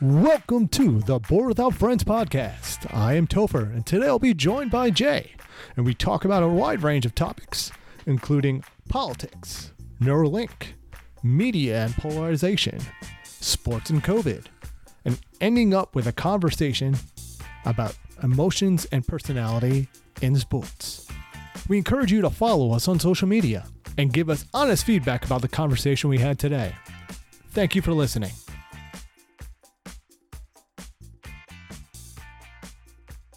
Welcome to the Board Without Friends podcast. I am Topher, and today I'll be joined by Jay, and we talk about a wide range of topics, including politics, Neuralink, media and polarization, sports and COVID, and ending up with a conversation about emotions and personality in sports. We encourage you to follow us on social media and give us honest feedback about the conversation we had today. Thank you for listening.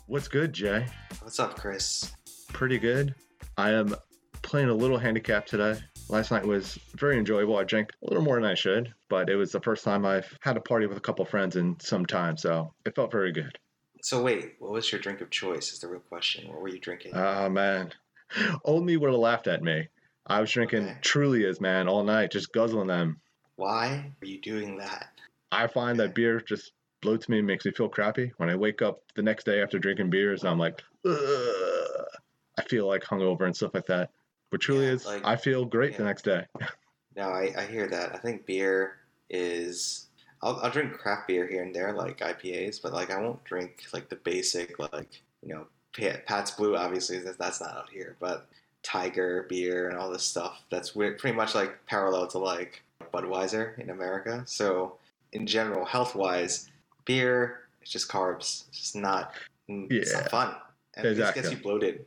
What's good, Jay? What's up, Chris? Pretty good. I am playing a little handicap today. Last night was very enjoyable. I drank a little more than I should, but it was the first time I've had a party with a couple friends in some time, so it felt very good. So wait, what was your drink of choice? Is the real question. What were you drinking? Oh man, old me would have laughed at me. I was drinking Okay. Trulias, man, all night, just guzzling them. Why are you doing that? I find that beer just bloats me and makes me feel crappy. When I wake up the next day after drinking beers, I'm like, Ugh. I feel like hungover and stuff like that. But truly, Yeah, is like- I feel great the next day. No, I, I hear that. I think beer is. I'll, I'll drink craft beer here and there, like IPAs, but like I won't drink like the basic, like you know, Pabst Blue. Obviously, that's, that's not out here, but Tiger beer and all this stuff. That's pretty much like parallel to like Budweiser in America. So in general, health wise, beer it's just carbs. It's just not. It's not fun. And it just gets Exactly. you bloated.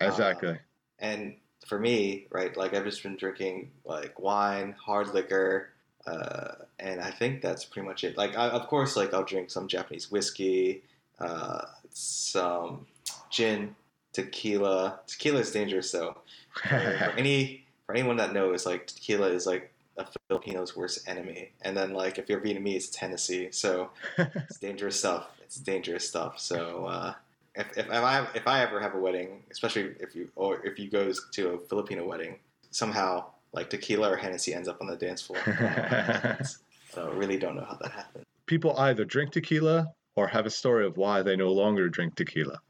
Exactly. And for me, right, like I've just been drinking like wine, hard liquor, uh, and I think that's pretty much it. Like, I, of course, like I'll drink some Japanese whiskey, uh, some gin, tequila. Tequila is dangerous though. For, any for anyone that knows, like tequila is like a Filipino's worst enemy. And then like if you're Vietnamese, it's Hennessy. So it's dangerous stuff. It's dangerous stuff. So uh, if, if, if I if I ever have a wedding, especially if you or if you go to a Filipino wedding, somehow like tequila or Hennessy ends up on the dance floor. so I really don't know how that happened. People either drink tequila or have a story of why they no longer drink tequila.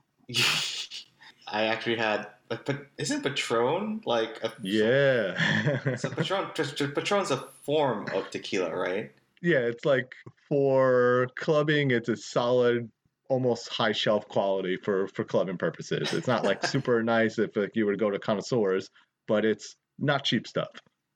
I actually had, but, but isn't Patron like a Yeah. So Patron, Patron's a form of tequila, right? yeah, it's like for clubbing, it's a solid, almost high shelf quality for for clubbing purposes. It's not like super nice if like you were to go to connoisseurs, but it's not cheap stuff.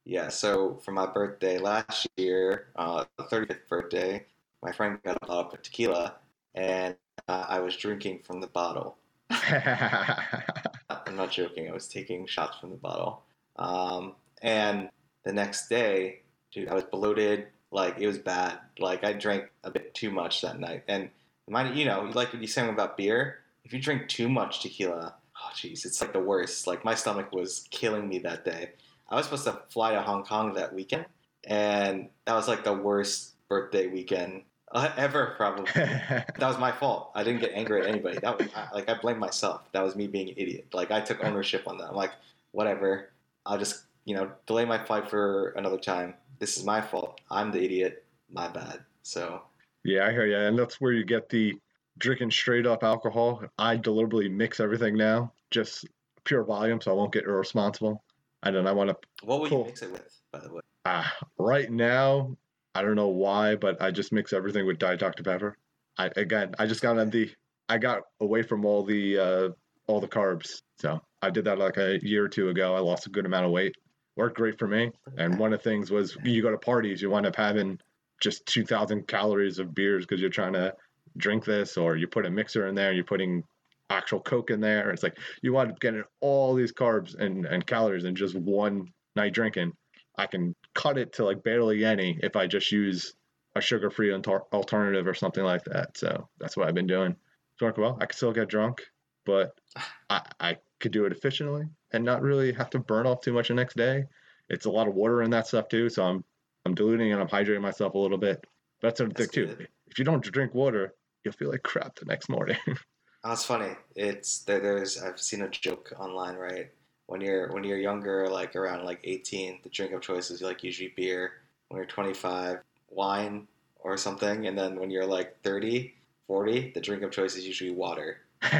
Yeah. So for my birthday last year, uh, 35th birthday, my friend got a bottle of tequila, and uh, I was drinking from the bottle. I'm not joking. I was taking shots from the bottle. Um, and the next day, dude, I was bloated. Like it was bad. Like I drank a bit too much that night. And mind you know, like what you saying about beer. If you drink too much tequila, oh jeez, it's like the worst. Like my stomach was killing me that day. I was supposed to fly to Hong Kong that weekend, and that was like the worst birthday weekend uh, ever, probably. That was my fault. I didn't get angry at anybody. That was I, like I blame myself. That was me being an idiot. Like I took ownership on that. I'm like, whatever. I'll just you know delay my flight for another time. This is my fault. I'm the idiot. My bad. So Yeah, I hear you. And that's where you get the drinking straight up alcohol. I deliberately mix everything now, just pure volume, so I won't get irresponsible. And then I want to, what would Cool. you mix it with? By the way. ah, right now, I don't know why, but I just mix everything with Diet Dr. Pepper. I, again, I just got on the, I got away from all the, uh, all the carbs. So I did that like a year or two ago. I lost a good amount of weight. Worked great for me. And one of the things was you go to parties, you wind up having just 2,000 calories of beers because you're trying to drink this, or you put a mixer in there, you're putting actual Coke in there. It's like you wind up getting all these carbs and, and calories in just one night drinking. I can cut it to like barely any if I just use a sugar free alternative or something like that. So that's what I've been doing. It's working well. I can still get drunk, but I, I could do it efficiently and not really have to burn off too much the next day. It's a lot of water in that stuff too, so I'm I'm diluting and I'm hydrating myself a little bit. That's another thing too. If you don't drink water, you'll feel like crap the next morning. That's funny. It's there, there's I've seen a joke online, right? When you're when you're younger, like around like 18, the drink of choice is like usually beer. When you're 25, wine or something, and then when you're like 30, 40, the drink of choice is usually water.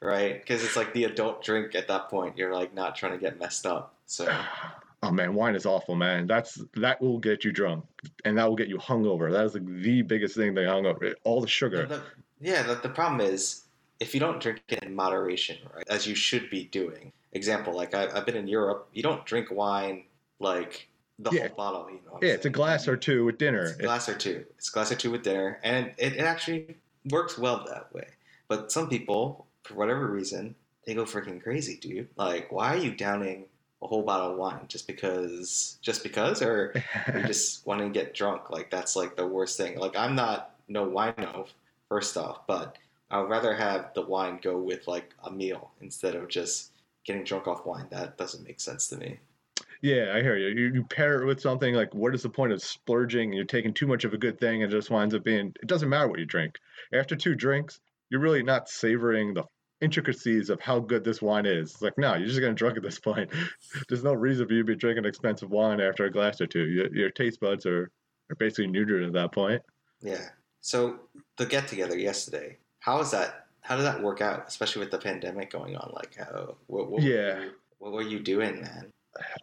right? Because it's like the adult drink at that point. You're like not trying to get messed up. So oh man, wine is awful, man. That's that will get you drunk, and that will get you hungover. That is like the biggest thing that hungover. All the sugar. The- yeah, the, the problem is if you don't drink it in moderation, right, as you should be doing. Example, like I, I've been in Europe, you don't drink wine like the Yeah. whole bottle. You know, Yeah, it's a glass or two with dinner. It's a glass or two. It's a glass or two with dinner, and it, it actually works well that way. But some people, for whatever reason, they go freaking crazy, dude. Like, why are you downing a whole bottle of wine just because? Just because, or you just want to get drunk? Like, that's like the worst thing. Like, I'm not no wino, first off, but I would rather have the wine go with like a meal instead of just getting drunk off wine. That doesn't make sense to me. Yeah, I hear you. you. You pair it with something like, what is the point of splurging? And you're taking too much of a good thing, and it just winds up being. It doesn't matter what you drink. After two drinks, you're really not savoring the intricacies of how good this wine is. It's like, no, you're just getting drunk at this point. There's no reason for you to be drinking expensive wine after a glass or two. Your, your taste buds are, are basically neutered at that point. Yeah. So the get together yesterday, how is that? How did that work out, especially with the pandemic going on? Like, how? What, what, Yeah. What were you doing, man?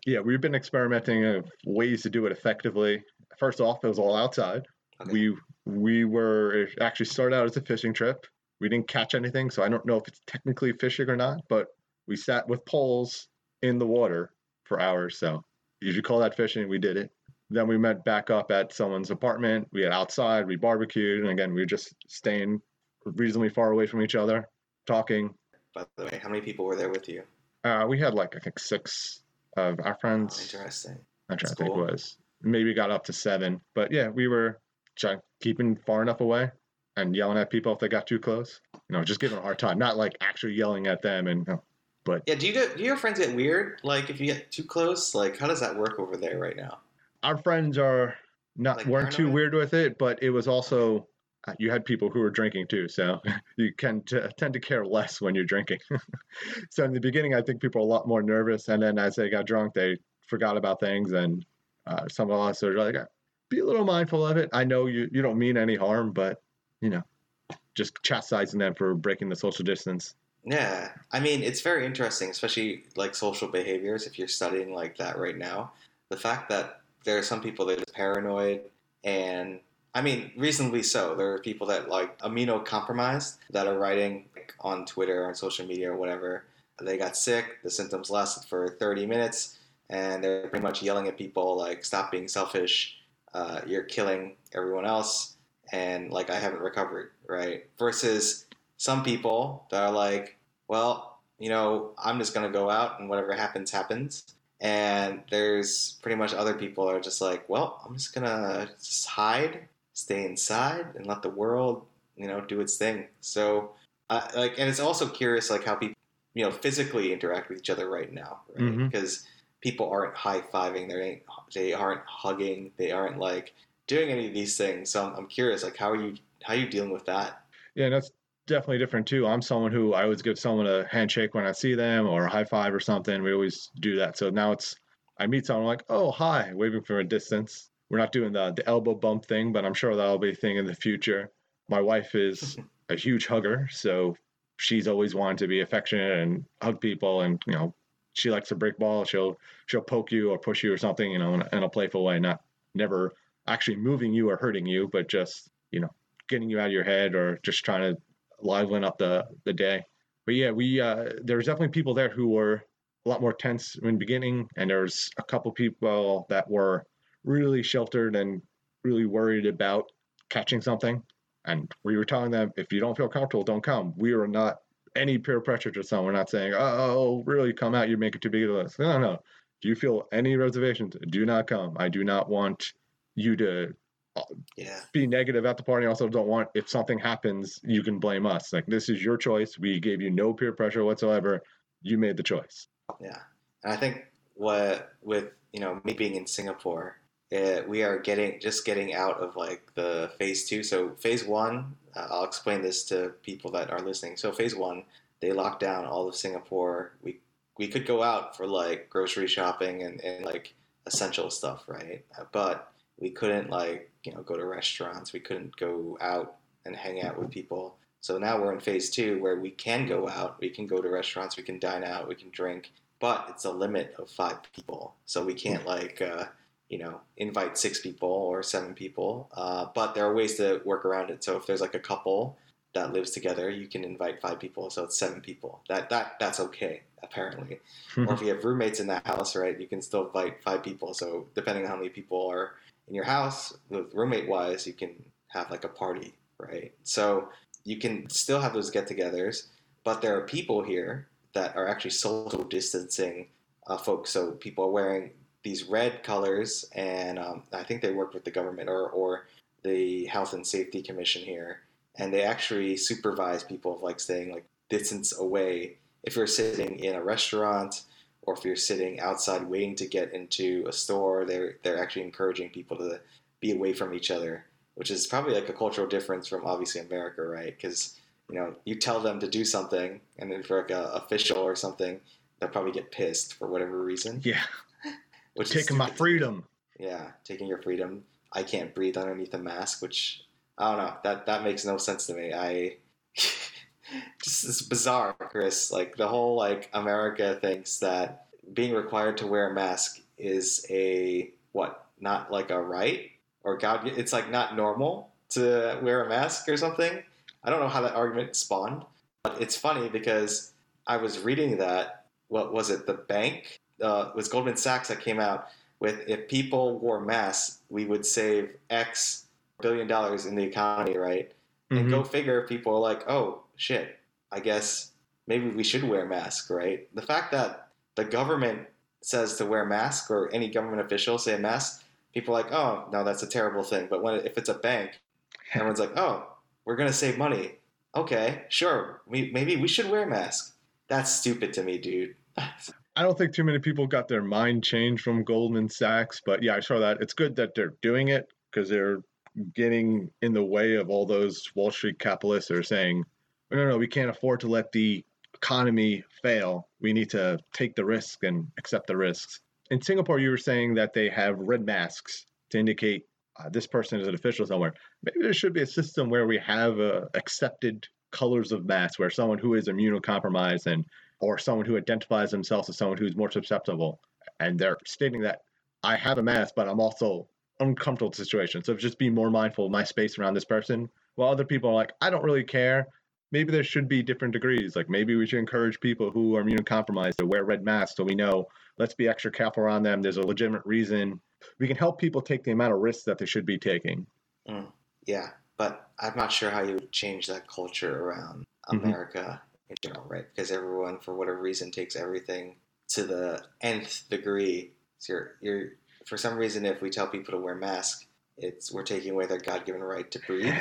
Yeah, we've been experimenting of ways to do it effectively. First off, it was all outside. Okay. We we were it actually started out as a fishing trip. We didn't catch anything, so I don't know if it's technically fishing or not. But we sat with poles in the water for hours. So if you call that fishing, we did it. Then we met back up at someone's apartment. We had outside. We barbecued, and again, we were just staying reasonably far away from each other, talking. By the way, how many people were there with you? Uh, we had like I think six of our Oh, friends. interesting. I'm trying That's to think cool. it was. Maybe got up to seven. But yeah, we were trying, keeping far enough away and yelling at people if they got too close. You know, just giving them a hard time, not like actually yelling at them. And you know, but Yeah. Do you get? Do your friends get weird? Like, if you get too close, like, how does that work over there right now? our friends are not Like weren't too weird with it, but it was also you had people who were drinking too, so you can t- tend to care less when you're drinking. so in the beginning, I think people are a lot more nervous, and then as they got drunk, they forgot about things, and uh, some of us are like, be a little mindful of it. I know you you don't mean any harm, but you know, just chastising them for breaking the social distance. Yeah, I mean, it's very interesting, especially like social behaviors. If you're studying like that right now, the fact that there are some people that are paranoid, and I mean, reasonably so. There are people that like immunocompromised that are writing like, on Twitter or on social media or whatever. They got sick. The symptoms lasted for 30 minutes, and they're pretty much yelling at people like, "Stop being selfish. Uh, you're killing everyone else." And like, I haven't recovered, right? Versus some people that are like, well, you know, I'm just gonna go out and whatever happens, happens. And there's pretty much other people are just like, well, I'm just gonna just hide, stay inside, and let the world, you know, do its thing. So, uh, like, and it's also curious, like how people, you know, physically interact with each other right now, right? Because people aren't high fiving, they ain't, they aren't hugging, they aren't like doing any of these things. So I'm, I'm curious, like, how are you, how are you dealing with that? Yeah, that's definitely different too. I'm someone who I always give someone a handshake when I see them or a high five or something. We always do that. So now it's I meet someone I'm like, oh hi, waving from a distance. We're not doing the the elbow bump thing, but I'm sure that'll be a thing in the future. My wife is a huge hugger, so she's always wanted to be affectionate and hug people, and you know she likes to break ball. She'll she'll poke you or push you or something, you know, in a, in a playful way, not never actually moving you or hurting you, but just you know getting you out of your head or just trying to liven up the the day. But yeah, we uh, there was definitely people there who were a lot more tense in the beginning, and there's a couple people that were really sheltered and really worried about catching something. And we were telling them, if you don't feel comfortable, don't come. We are not any peer pressure to someone. We're not saying, oh, really come out, you make it too big of a list. No, no. Do you feel any reservations, do not come. I do not want you to uh, Yeah. be negative at the party. I also don't want if something happens, you can blame us. Like this is your choice. We gave you no peer pressure whatsoever. You made the choice. Yeah, and I think what with you know me being in Singapore, uh, we are getting just getting out of like the phase two. So phase one, uh, I'll explain this to people that are listening. So phase one, they locked down all of Singapore. We we could go out for like grocery shopping and, and like essential stuff, right? But we couldn't like you know go to restaurants. We couldn't go out and hang out with people. So now we're in phase two where we can go out, we can go to restaurants, we can dine out, we can drink, but it's a limit of five people. So we can't like, uh, you know, invite six people or seven people. Uh, but there are ways to work around it. So if there's like a couple that lives together, you can invite five people. So it's seven people. That that that's okay apparently. or if you have roommates in that house, right, you can still invite five people. So depending on how many people are in your house, with roommate wise, you can have like a party, right? So you can still have those get-togethers, but there are people here that are actually social distancing uh, folks. So people are wearing these red colors, and um, I think they work with the government or or the Health and Safety Commission here, and they actually supervise people of like staying like distance away if you're sitting in a restaurant or if you're sitting outside waiting to get into a store, they're they're actually encouraging people to be away from each other, which is probably like a cultural difference from obviously America, right? Because you know you tell them to do something, and then for like a official or something, they'll probably get pissed for whatever reason. Yeah. Which Taking my freedom. Yeah, taking your freedom. I can't breathe underneath a mask, which I don't know. That that makes no sense to me. I just it's bizarre, Chris. Like the whole like America thinks that being required to wear a mask is a what? Not like a right or God? It's like not normal to wear a mask or something. I don't know how that argument spawned, but it's funny because I was reading that. What was it? The bank uh, it was Goldman Sachs that came out with if people wore masks, we would save X billion dollars in the economy, right? And Mhm. go figure, if people are like, oh shit, I guess maybe we should wear masks, right? The fact that the government says to wear a mask or any government official say a mask, people are like, oh no, that's a terrible thing. But when if it's a bank, everyone's like, oh, we're gonna save money. Okay, sure, we maybe we should wear a mask. That's stupid to me, dude. I don't think too many people got their mind changed from Goldman Sachs, but yeah, I saw that. It's good that they're doing it because they're getting in the way of all those Wall Street capitalists that are saying, no, no, no, we can't afford to let the economy fail. We need to take the risk and accept the risks. In Singapore, you were saying that they have red masks to indicate uh, this person is an official somewhere. Maybe there should be a system where we have uh, accepted colors of masks, where someone who is immunocompromised and or someone who identifies themselves as someone who's more susceptible, and they're stating that I have a mask, but I'm also uncomfortable with the situation. So just be more mindful of my space around this person. While other people are like, I don't really care. Maybe there should be different degrees. Like maybe we should encourage people who are immunocompromised to wear red masks so we know let's be extra careful around them. There's a legitimate reason. We can help people take the amount of risks that they should be taking. Mm, yeah, but I'm not sure how you would change that culture around Mhm. America in general, right? Because everyone, for whatever reason, takes everything to the nth degree. So you're, you're for some reason, if we tell people to wear masks, it's we're taking away their God-given right to breathe.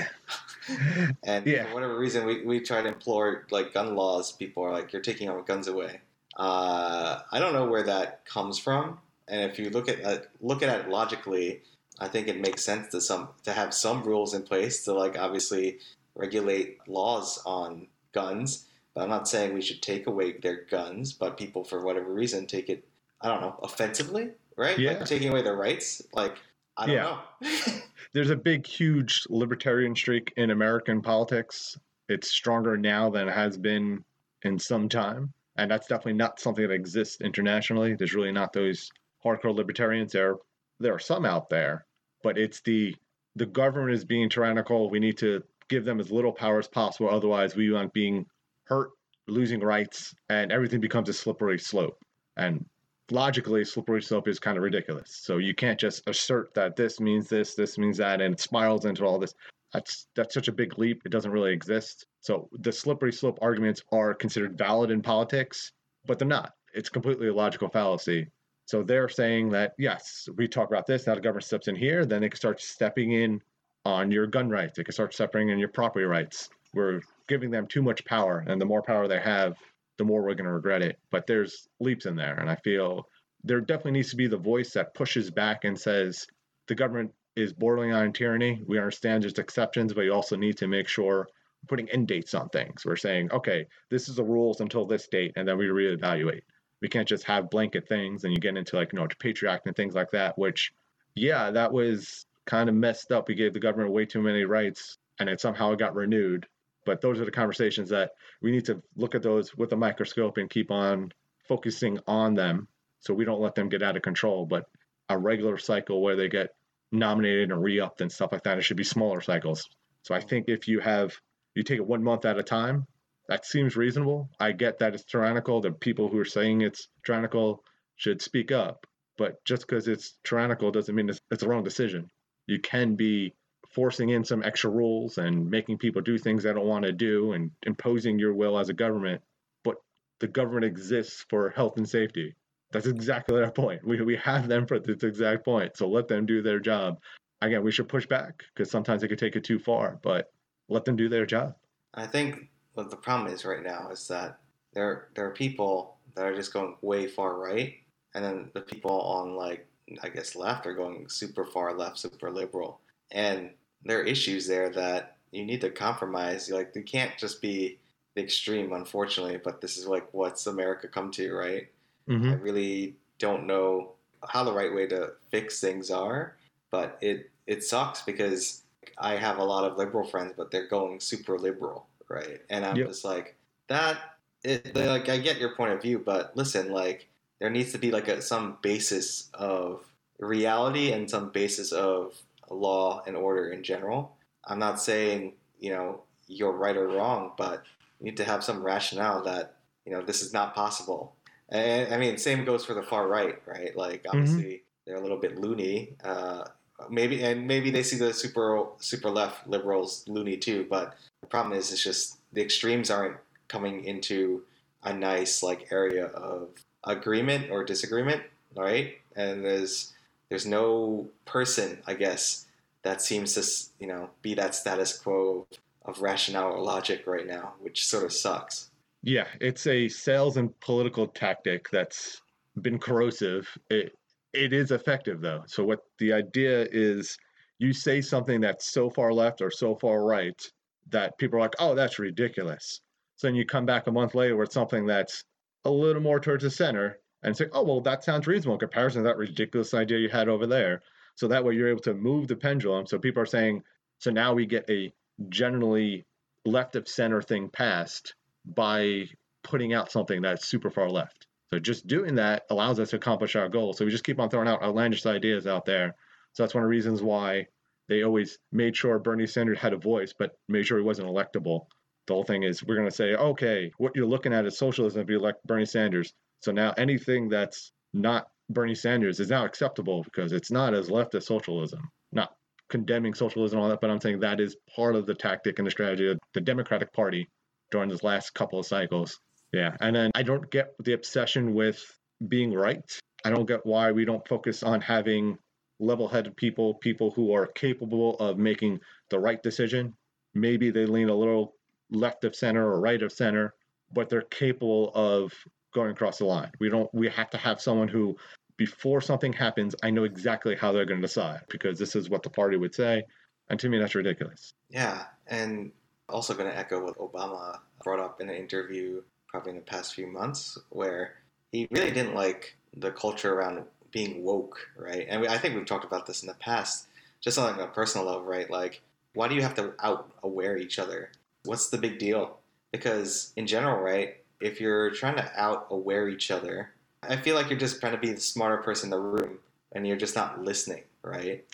and Yeah. for whatever reason, we, we try to implore like gun laws. People are like, you're taking our guns away. Uh, I don't know where that comes from. And if you look at uh, look at it logically, I think it makes sense to some to have some rules in place to like obviously regulate laws on guns. I'm not saying we should take away their guns, but people for whatever reason take it I don't know offensively, right? Yeah. Like taking away their rights. Like I don't Yeah. know. There's a big, huge libertarian streak in American politics. It's stronger now than it has been in some time. And that's definitely not something that exists internationally. There's really not those hardcore libertarians. There, there are some out there, but it's the the government is being tyrannical. We need to give them as little power as possible. Otherwise, we up being hurt, losing rights, and everything becomes a slippery slope. And logically, slippery slope is kind of ridiculous. So you can't just assert that this means this, this means that, and it spirals into all this. That's that's such a big leap. It doesn't really exist. So the slippery slope arguments are considered valid in politics, but they're not. It's completely a logical fallacy. So they're saying that yes, we talk about this. Now the government steps in here, then they can start stepping in on your gun rights. They can start stepping in your property rights. We're giving them too much power, and the more power they have, the more we're going to regret it. But there's leaps in there, and I feel there definitely needs to be the voice that pushes back and says the government is bordering on tyranny. We understand there's exceptions, but you also need to make sure putting end dates on things. We're saying, okay, this is the rules until this date, and then we reevaluate. We can't just have blanket things and you get into like, you know, Patriot Act and things like that, which, yeah, that was kind of messed up. We gave the government way too many rights and it somehow got renewed. But those are the conversations that we need to look at those with a microscope and keep on focusing on them so we don't let them get out of control. But a regular cycle where they get nominated and re-upped and stuff like that, it should be smaller cycles. So I mm-hmm. think if you have you take it one month at a time, that seems reasonable. I get that it's tyrannical. The people who are saying it's tyrannical should speak up. But just because it's tyrannical doesn't mean it's, it's the wrong decision. You can be forcing in some extra rules and making people do things they don't want to do and imposing your will as a government. But the government exists for health and safety. That's exactly their point. We, we have them for this exact point. So let them do their job. Again, we should push back because sometimes they could take it too far, but let them do their job. I think what the problem is right now is that there there are people that are just going way far right, and then the people on like I guess left are going super far left, super liberal, and there are issues there that you need to compromise. Like you can't just be the extreme, unfortunately. But this is like what's America come to, right? Mm-hmm. I really don't know how the right way to fix things are, but it it sucks because I have a lot of liberal friends, but they're going super liberal, right? And I'm Yep. just like that. It, like I get your point of view, but listen, like there needs to be like a, some basis of reality and some basis of law and order in general. I'm not saying you know you're right or wrong, but you need to have some rationale that you know this is not possible. And I mean, same goes for the far right, right? Like obviously they're a little bit loony. Uh, maybe and maybe they see the super super left liberals loony too. But the problem is, it's just the extremes aren't coming into a nice like area of agreement or disagreement, right? And there's there's no person, I guess, that seems to you know be that status quo of rationale or logic right now, which sort of sucks. Yeah, it's a sales and political tactic that's been corrosive. It it is effective though. So what the idea is you say something that's so far left or so far right that people are like, "Oh, that's ridiculous." So then you come back a month later with something that's a little more towards the center and say, "Oh, well, that sounds reasonable in comparison to that ridiculous idea you had over there." So that way you're able to move the pendulum. So people are saying, so now we get a generally left of center thing passed by putting out something that's super far left. So just doing that allows us to accomplish our goal. So we just keep on throwing out outlandish ideas out there. So that's one of the reasons why they always made sure Bernie Sanders had a voice, but made sure he wasn't electable. The whole thing is we're going to say, okay, what you're looking at is socialism if you elect Bernie Sanders. So now anything that's not Bernie Sanders is now acceptable because it's not as left as socialism. Not condemning socialism and all that, but I'm saying that is part of the tactic and the strategy of the Democratic Party during this last couple of cycles. Yeah. And then I don't get the obsession with being right. I don't get why we don't focus on having level headed people, people who are capable of making the right decision. Maybe they lean a little left of center or right of center, but they're capable of going across the line. We don't we have to have someone who before something happens, I know exactly how they're going to decide because this is what the party would say. And to me that's ridiculous. Yeah, and also going to echo what Obama brought up in an interview probably in the past few months, where he really didn't like the culture around being woke, right? And we, I think we've talked about this in the past, just on like a personal level, right? Like, why do you have to out aware each other? What's the big deal? Because in general, right, if you're trying to out aware each other, I feel like you're just trying to be the smarter person in the room, and you're just not listening, right?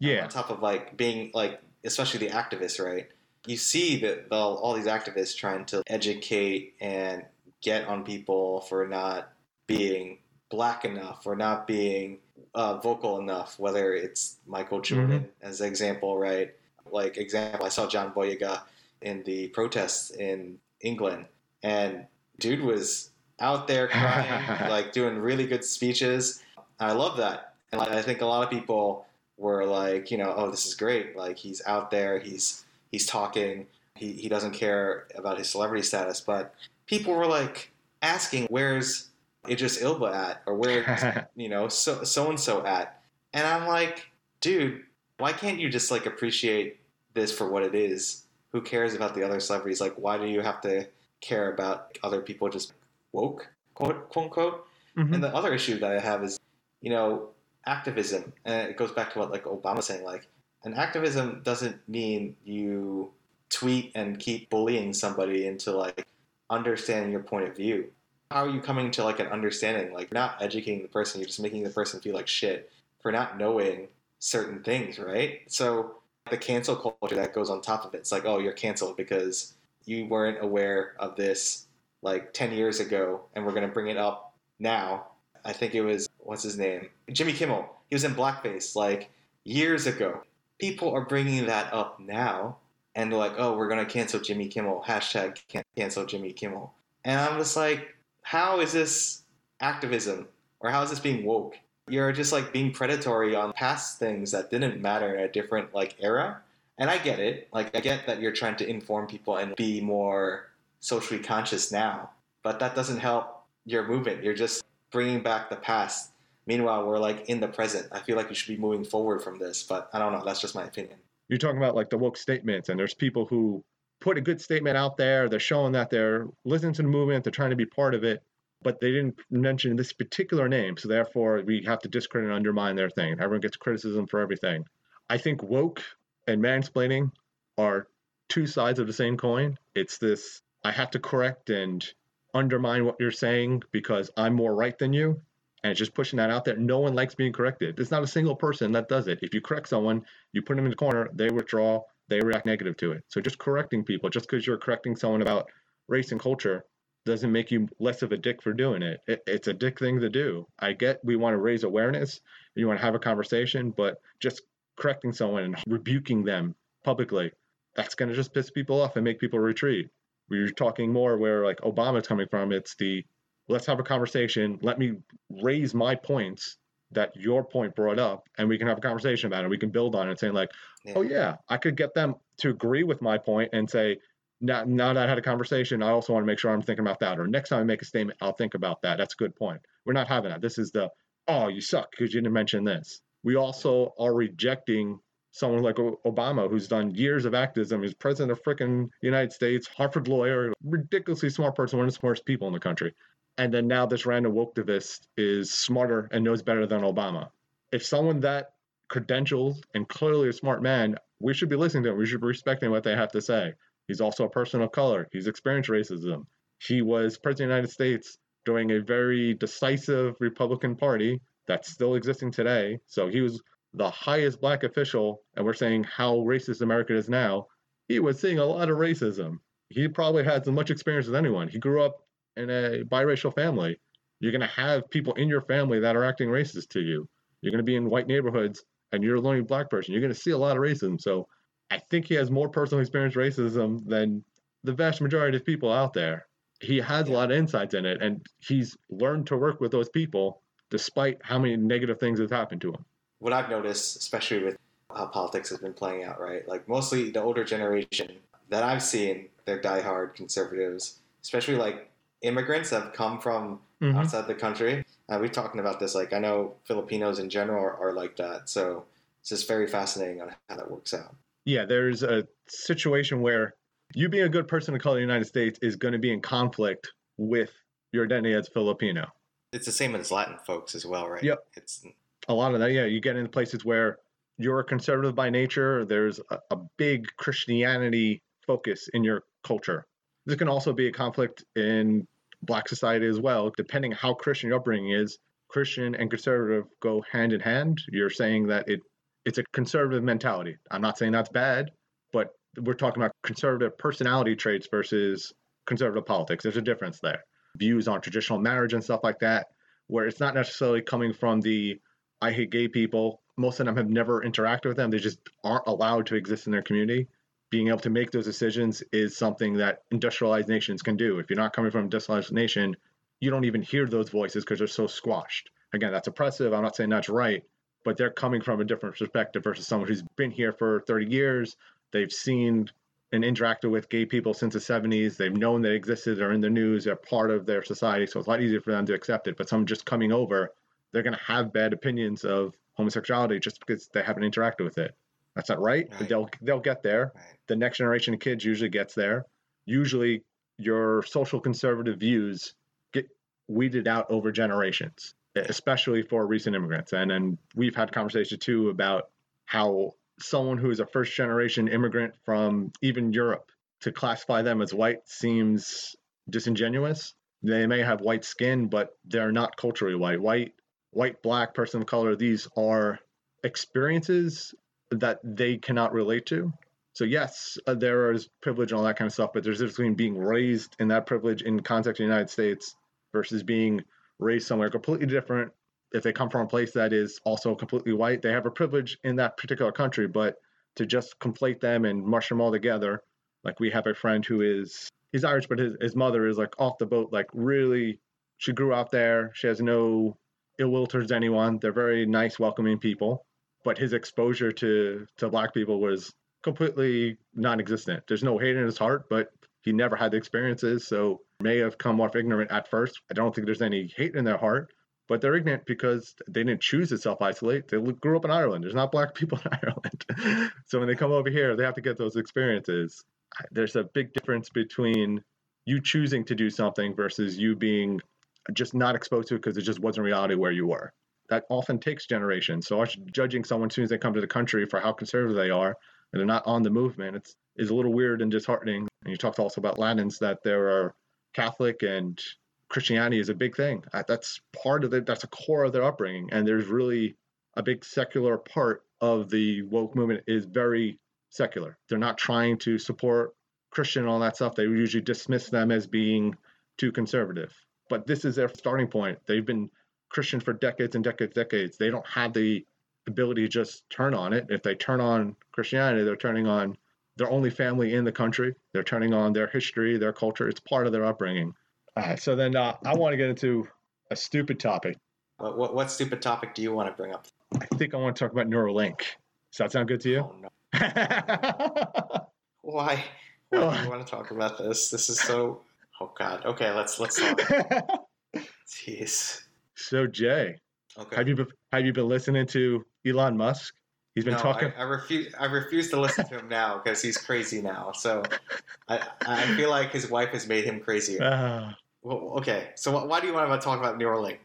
Yeah. on top of like being like especially the activists right you see that the, all these activists trying to educate and get on people for not being black enough or not being uh, vocal enough whether it's michael jordan as an example right like example i saw john boyega in the protests in england and dude was out there crying like doing really good speeches i love that and i think a lot of people were like, you know, oh, this is great. Like he's out there, he's he's talking, he, he doesn't care about his celebrity status. But people were like asking, where's Idris Elba at, or where you know so so and so at? And I'm like, dude, why can't you just like appreciate this for what it is? Who cares about the other celebrities? Like, why do you have to care about other people just woke, quote, quote unquote? Mhm. And the other issue that I have is, you know, activism. And it goes back to what like Obama was saying, like, an activism doesn't mean you tweet and keep bullying somebody into like understanding your point of view. How are you coming to like an understanding? Like you're not educating the person, you're just making the person feel like shit for not knowing certain things, right? So the cancel culture that goes on top of it. It's like, oh, you're canceled because you weren't aware of this like 10 years ago and we're going to bring it up now. I think it was, what's his name? Jimmy Kimmel. He was in blackface like years ago. People are bringing that up now and they're like, oh, we're going to cancel Jimmy Kimmel. Hashtag cancel Jimmy Kimmel. And I'm just like, how is this activism or how is this being woke? You're just like being predatory on past things that didn't matter in a different like era. And I get it. Like I get that you're trying to inform people and be more socially conscious now, but that doesn't help your movement. You're just bringing back the past. Meanwhile, we're like in the present. I feel like you should be moving forward from this, but I don't know. That's just my opinion. You're talking about like the woke statements, and there's people who put a good statement out there. They're showing that they're listening to the movement, they're trying to be part of it, but they didn't mention this particular name. So therefore, we have to discredit and undermine their thing. Everyone gets criticism for everything. I think woke and mansplaining are two sides of the same coin. It's this I have to correct and undermine what you're saying because I'm more right than you. And it's just pushing that out there. No one likes being corrected. There's not a single person that does it. If you correct someone, you put them in the corner, they withdraw, they react negative to it. So just correcting people, just because you're correcting someone about race and culture, doesn't make you less of a dick for doing it. it. It's a dick thing to do. I get we want to raise awareness, and you want to have a conversation, but just correcting someone and rebuking them publicly, that's going to just piss people off and make people retreat. We're talking more where like Obama's coming from. It's the let's have a conversation. Let me raise my points that your point brought up, and we can have a conversation about it. We can build on it, saying like, oh, yeah. oh yeah, I could get them to agree with my point and say, now, now that I had a conversation, I also want to make sure I'm thinking about that. Or next time I make a statement, I'll think about that. That's a good point. We're not having that. This is the, oh, you suck because you didn't mention this. We also are rejecting someone like Obama, who's done years of activism. He's president of freaking United States, Harvard lawyer, ridiculously smart person, one of the smartest people in the country. And then now this random woke woketivist is smarter and knows better than Obama. If someone that credentials and clearly a smart man, we should be listening to him. We should be respecting what they have to say. He's also a person of color. He's experienced racism. He was president of the United States during a very decisive Republican Party that's still existing today. So he was the highest black official, and we're saying how racist America is now. He was seeing a lot of racism. He probably has as much experience as anyone. He grew up in a biracial family. You're going to have people in your family that are acting racist to you. You're going to be in white neighborhoods and you're a lonely black person. You're going to see a lot of racism. So I think he has more personal experience racism than the vast majority of people out there. He has a lot of insights in it, and he's learned to work with those people despite how many negative things have happened to him. What I've noticed, especially with how politics has been playing out, right? Like mostly the older generation that I've seen, they're diehard conservatives, especially like immigrants that have come from mm-hmm. outside the country. Uh, we're talking about this. Like I know Filipinos in general are, are like that. So it's just very fascinating on how that works out yeah, there's a situation where you being a good person of color in the United States is going to be in conflict with your identity as Filipino. It's the same as Latin folks as well, right? Yep. It's a lot of that. Yeah, you get into places where you're a conservative by nature. There's a, a big Christianity focus in your culture. This can also be a conflict in Black society as well, depending how Christian your upbringing is. Christian and conservative go hand in hand. You're saying that it it's a conservative mentality. I'm not saying that's bad, but we're talking about conservative personality traits versus conservative politics. There's a difference there. Views on traditional marriage and stuff like that, where it's not necessarily coming from the I hate gay people. Most of them have never interacted with them. They just aren't allowed to exist in their community. Being able to make those decisions is something that industrialized nations can do. If you're not coming from an industrialized nation, you don't even hear those voices because they're so squashed. Again, that's oppressive. I'm not saying that's right, but they're coming from a different perspective versus someone who's been here for 30 years. They've seen and interacted with gay people since the 70s. They've known they existed, they're in the news, they're part of their society. So it's a lot easier for them to accept it. But someone just coming over, they're going to have bad opinions of homosexuality just because they haven't interacted with it. That's not right, right. but they'll they'll get there. Right. The next generation of kids usually gets there. Usually, your social conservative views get weeded out over generations especially for recent immigrants. And and we've had conversation too about how someone who is a first generation immigrant from even Europe to classify them as white seems disingenuous. They may have white skin, but they're not culturally white. White, white, black, person of color, these are experiences that they cannot relate to. So yes, uh, there is privilege and all that kind of stuff, but there's a difference between being raised in that privilege in context of the United States versus being raised somewhere completely different. If they come from a place that is also completely white, they have a privilege in that particular country, but to just conflate them and mush them all together, like we have a friend who is he's Irish, but his, his mother is like off the boat, like really she grew up there. She has no ill will towards anyone. They're very nice, welcoming people. But his exposure to to black people was completely non-existent. There's no hate in his heart, but he never had the experiences, so may have come off ignorant at first. I don't think there's any hate in their heart, but they're ignorant because they didn't choose to self-isolate. They grew up in Ireland. There's not black people in Ireland, so when they come over here, they have to get those experiences. There's a big difference between you choosing to do something versus you being just not exposed to it because it just wasn't reality where you were. That often takes generations. So judging someone as soon as they come to the country for how conservative they are and they're not on the movement, it's is a little weird and disheartening. And you talked also about Latins that there are Catholic and Christianity is a big thing. Uh, that's part of it. That's a core of their upbringing. And there's really a big secular part of the woke movement is very secular. They're not trying to support Christian and all that stuff. They usually dismiss them as being too conservative. But this is their starting point. They've been Christian for decades and decades, decades. They don't have the ability to just turn on it. If they turn on Christianity, they're turning on their only family in the country. They're turning on their history, their culture. It's part of their upbringing. Uh, so then uh, I want to get into a stupid topic. What, what, what stupid topic do you want to bring up? I think I want to talk about Neuralink. Does that sound good to you? Oh, no. Why? Why do you want to talk about this? This is so. Oh God. Okay, let's let's talk. Jeez. so Jay, Okay. have you been, have you been listening to Elon Musk? He's been no, talking. I, I refuse. I refuse to listen to him now because he's crazy now. So, I I feel like his wife has made him crazier. Ah. Well, okay. So why do you want to talk about Neuralink?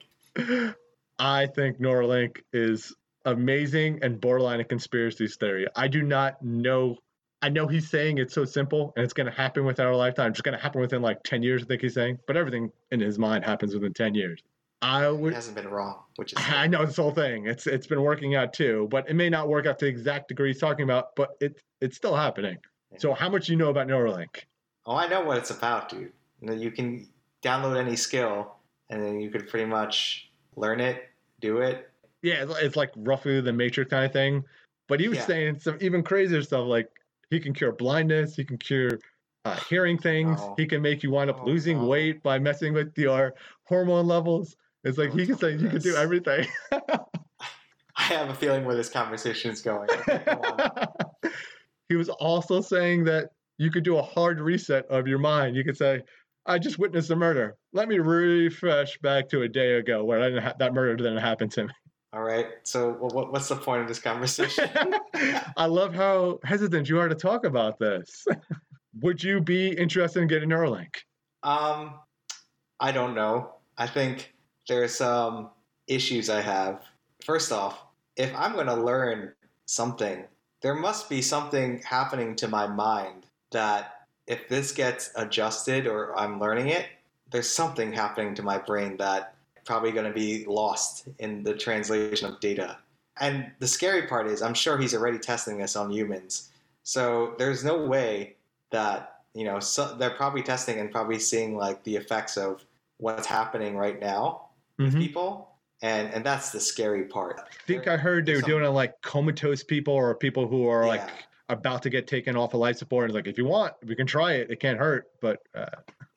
I think Neuralink is amazing and borderline a conspiracy theory. I do not know. I know he's saying it's so simple and it's going to happen within our lifetime. It's going to happen within like 10 years, I think he's saying. But everything in his mind happens within 10 years. I would. hasn't been wrong, which is I know this whole thing. It's it's been working out too, but it may not work out to the exact degree he's talking about. But it it's still happening. So how much do you know about Neuralink? Oh, I know what it's about, dude. You can download any skill, and then you could pretty much learn it, do it. Yeah, it's, like roughly the Matrix kind of thing. But he was Yeah. saying some even crazier stuff like he can cure blindness, he can cure uh, hearing things, No. he can make you wind up Oh, losing no. weight by messing with your hormone levels. It's like he can say you can do everything. I have a feeling where this conversation is going. He was also saying that you could do a hard reset of your mind. You could say, I just witnessed a murder. Let me refresh back to a day ago where I didn't ha- that murder didn't happen to me. All right. So, what, what's the point of this conversation? I love how hesitant you are to talk about this. Would you be interested in getting Neuralink? um, I don't know. I think there's some issues I have. First off, if I'm going to learn something, there must be something happening to my mind that if this gets adjusted or I'm learning it, there's something happening to my brain that probably going to be lost in the translation of data. And the scary part is, I'm sure he's already testing this on humans. So there's no way that you know so they're probably testing and probably seeing like the effects of what's happening right now with Mhm. people, and and that's the scary part. I think I heard they were doing it like comatose people or people who are like Yeah. About to get taken off of life support. And it's like, if you want, we can try it. It can't hurt. But uh,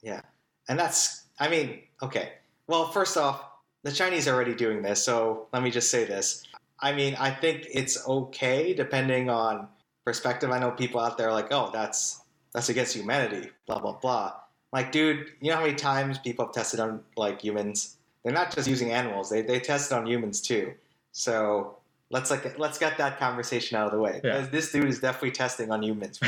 yeah, And that's, I mean, okay. Well, first off, the Chinese are already doing this, so let me just say this. I mean, I think it's okay depending on perspective. I know people out there are like, oh, that's that's against humanity, blah blah blah. Like, dude, you know how many times people have tested on like humans? They're not just using animals; they they tested on humans too. So let's like let's get that conversation out of the way. Yeah. Because this dude is definitely testing on humans.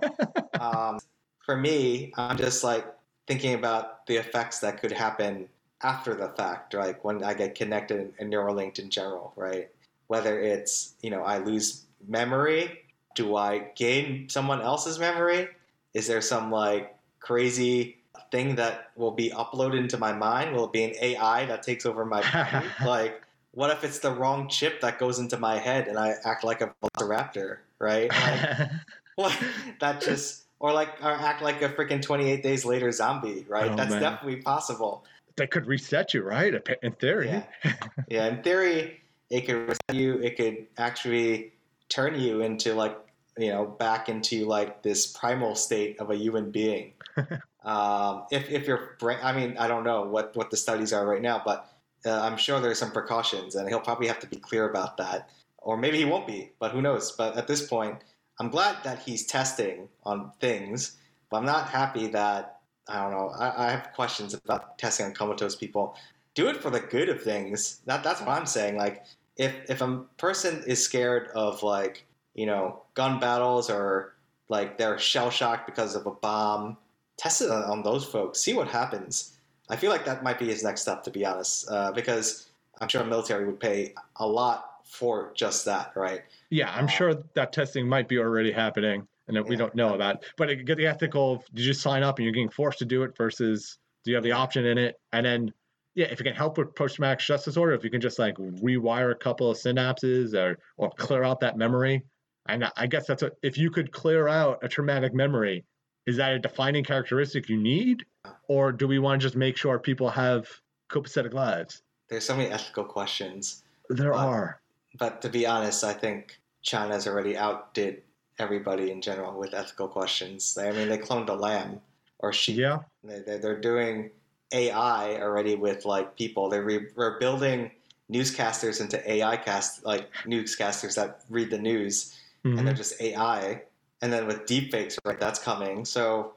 um, for me, I'm just like thinking about the effects that could happen after the fact, like when I get connected and neuralinked in general, right? whether it's you know I lose memory, do I gain someone else's memory? Is there some like crazy thing that will be uploaded into my mind? Will it be an AI that takes over my body? like, what if it's the wrong chip that goes into my head and I act like a velociraptor, right? Like, what, that just or like or act like a freaking 28 days later zombie, right? Oh, That's man. definitely possible. that could reset you, right? In theory. Yeah. yeah, in theory, it could reset you. It could actually turn you into like you know back into like this primal state of a human being. um, if if your brain, I mean, I don't know what what the studies are right now, but uh, I'm sure there's some precautions, and he'll probably have to be clear about that, or maybe he won't be, but who knows? But at this point, I'm glad that he's testing on things, but I'm not happy that I don't know. I, I have questions about testing on comatose people. Do it for the good of things. That that's what I'm saying. Like if if a person is scared of like you know gun battles or like they're shell shocked because of a bomb, test it on, on those folks. See what happens. I feel like that might be his next step, to be honest, uh, because I'm sure the military would pay a lot for just that, right? Yeah, I'm Uh, sure that testing might be already happening and that we don't know about. But it, get the ethical, of, did you sign up and you're getting forced to do it versus do you have the option in it? And then, yeah, if it can help with post traumatic stress disorder, if you can just like rewire a couple of synapses or, or clear out that memory. And I- I guess that's what, if you could clear out a traumatic memory, is that a defining characteristic you need? Or do we want to just make sure people have copacetic lives? There's so many ethical questions. There Wow. are. But to be honest, I think China's already outdid everybody in general with ethical questions. I mean, they cloned a lamb or sheep. Yeah. They, they, they're doing AI already with like people. They're re- we're building newscasters into AI cast like newscasters that read the news, Mhm. and they're just AI. And then with deepfakes, right, that's coming. So,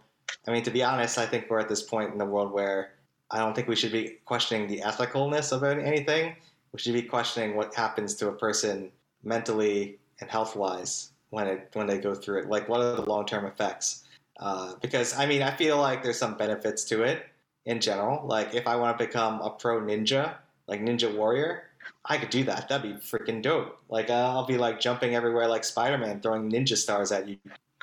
I mean, to be honest, I think we're at this point in the world where I don't think we should be questioning the ethicalness of anything. We should be questioning what happens to a person mentally and health wise when it when they go through it. Like, what are the long term effects? Uh, because I mean, I feel like there's some benefits to it in general. Like, if I want to become a pro ninja, like Ninja Warrior, I could do that. That'd be freaking dope. Like, uh, I'll be like jumping everywhere like Spider Man, throwing ninja stars at you.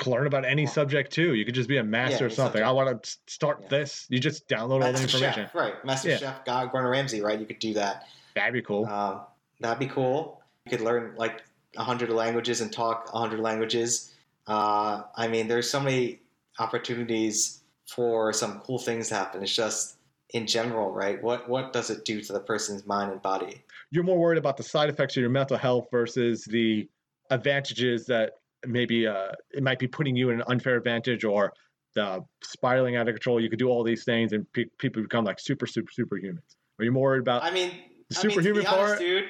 Learn about any subject too. You could just be a master Yeah, of something. subject. I want to start Yeah. this. You just download all the Master information. Chef, right? Master Yeah. Chef, God, Gordon Ramsay, right? You could do that. That'd be cool. Um, that'd be cool. You could learn like a hundred languages and talk a hundred languages. Uh, I mean, there's so many opportunities for some cool things to happen. It's just in general, right? What what does it do to the person's mind and body? You're more worried about the side effects of your mental health versus the advantages that maybe uh, it might be putting you in an unfair advantage or the spiraling out of control. You could do all these things and pe- people become like super, super, superhumans. Are you more worried about? I mean, The I mean, superhuman honest, part- dude.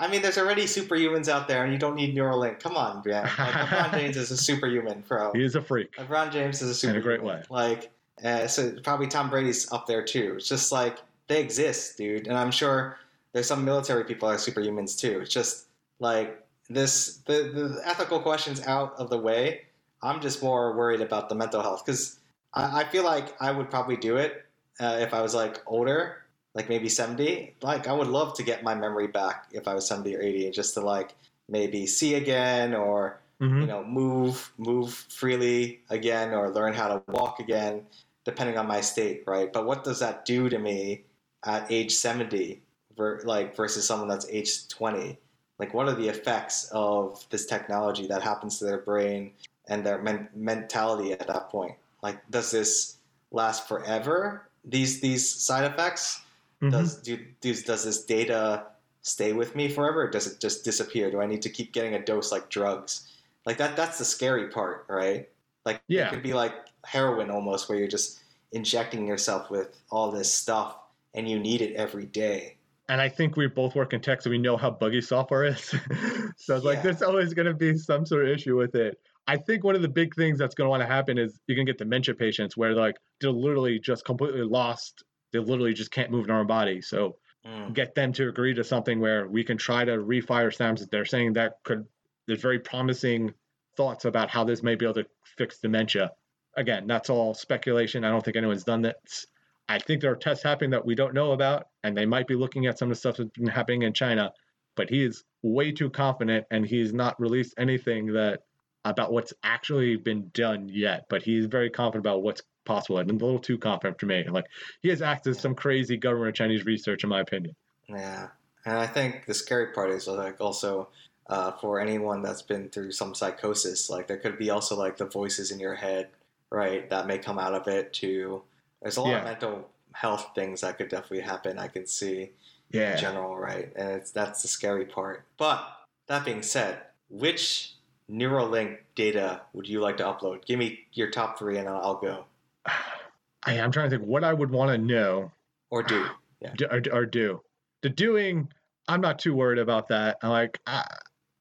I mean, there's already superhumans out there, and you don't need Neuralink. Come on, man. Like, LeBron James is a superhuman, bro. he is a freak. LeBron James is a superhuman. In a great way. Like, uh, so probably Tom Brady's up there too. It's just like they exist, dude. And I'm sure there's some military people are superhumans too. It's just like this the, the ethical questions out of the way. I'm just more worried about the mental health because I, I feel like I would probably do it uh, if I was like older, like maybe 70. Like I would love to get my memory back if I was 70 or 80, just to like maybe see again or Mhm. you know move move freely again or learn how to walk again depending on my state right but what does that do to me at age 70 ver- like versus someone that's age 20 like what are the effects of this technology that happens to their brain and their men- mentality at that point? Like does this last forever these these side effects? Mhm. does do, does does this data stay with me forever or does it just disappear? Do i need to keep getting a dose like drugs? Like that that's the scary part right? Like Yeah. it could be like heroin almost where you're just injecting yourself with all this stuff and you need it every day and I think we both work in tech, so we know how buggy software is. so it's like Yeah. there's always going to be some sort of issue with it. I think one of the big things that's going to want to happen is you're going to get dementia patients where like they're literally just completely lost. They literally just can't move their own body. So Mm. get them to agree to something where we can try to refire SNAPs. They're saying that could there's very promising thoughts about how this may be able to fix dementia. Again, that's all speculation. I don't think anyone's done this. I think there are tests happening that we don't know about, and they might be looking at some of the stuff that's been happening in China. but he is way too confident and he's not released anything that about what's actually been done yet. But he's very confident about what's possible and a little too confident for me. Like he has to some crazy government of Chinese research, in my opinion. Yeah, and I think the scary part is like also uh, for anyone that's been through some psychosis, like there could be also like the voices in your head, right, that may come out of it too. There's a lot Yeah. of mental health things that could definitely happen. I can see Yeah. in general, right, and it's that's the scary part. But that being said, which Neuralink data would you like to upload? Give me your top three, and I'll go I, I'm trying to think what I would want to know or do. do, or, or do. The doing, I'm not too worried about that. I'm like, I,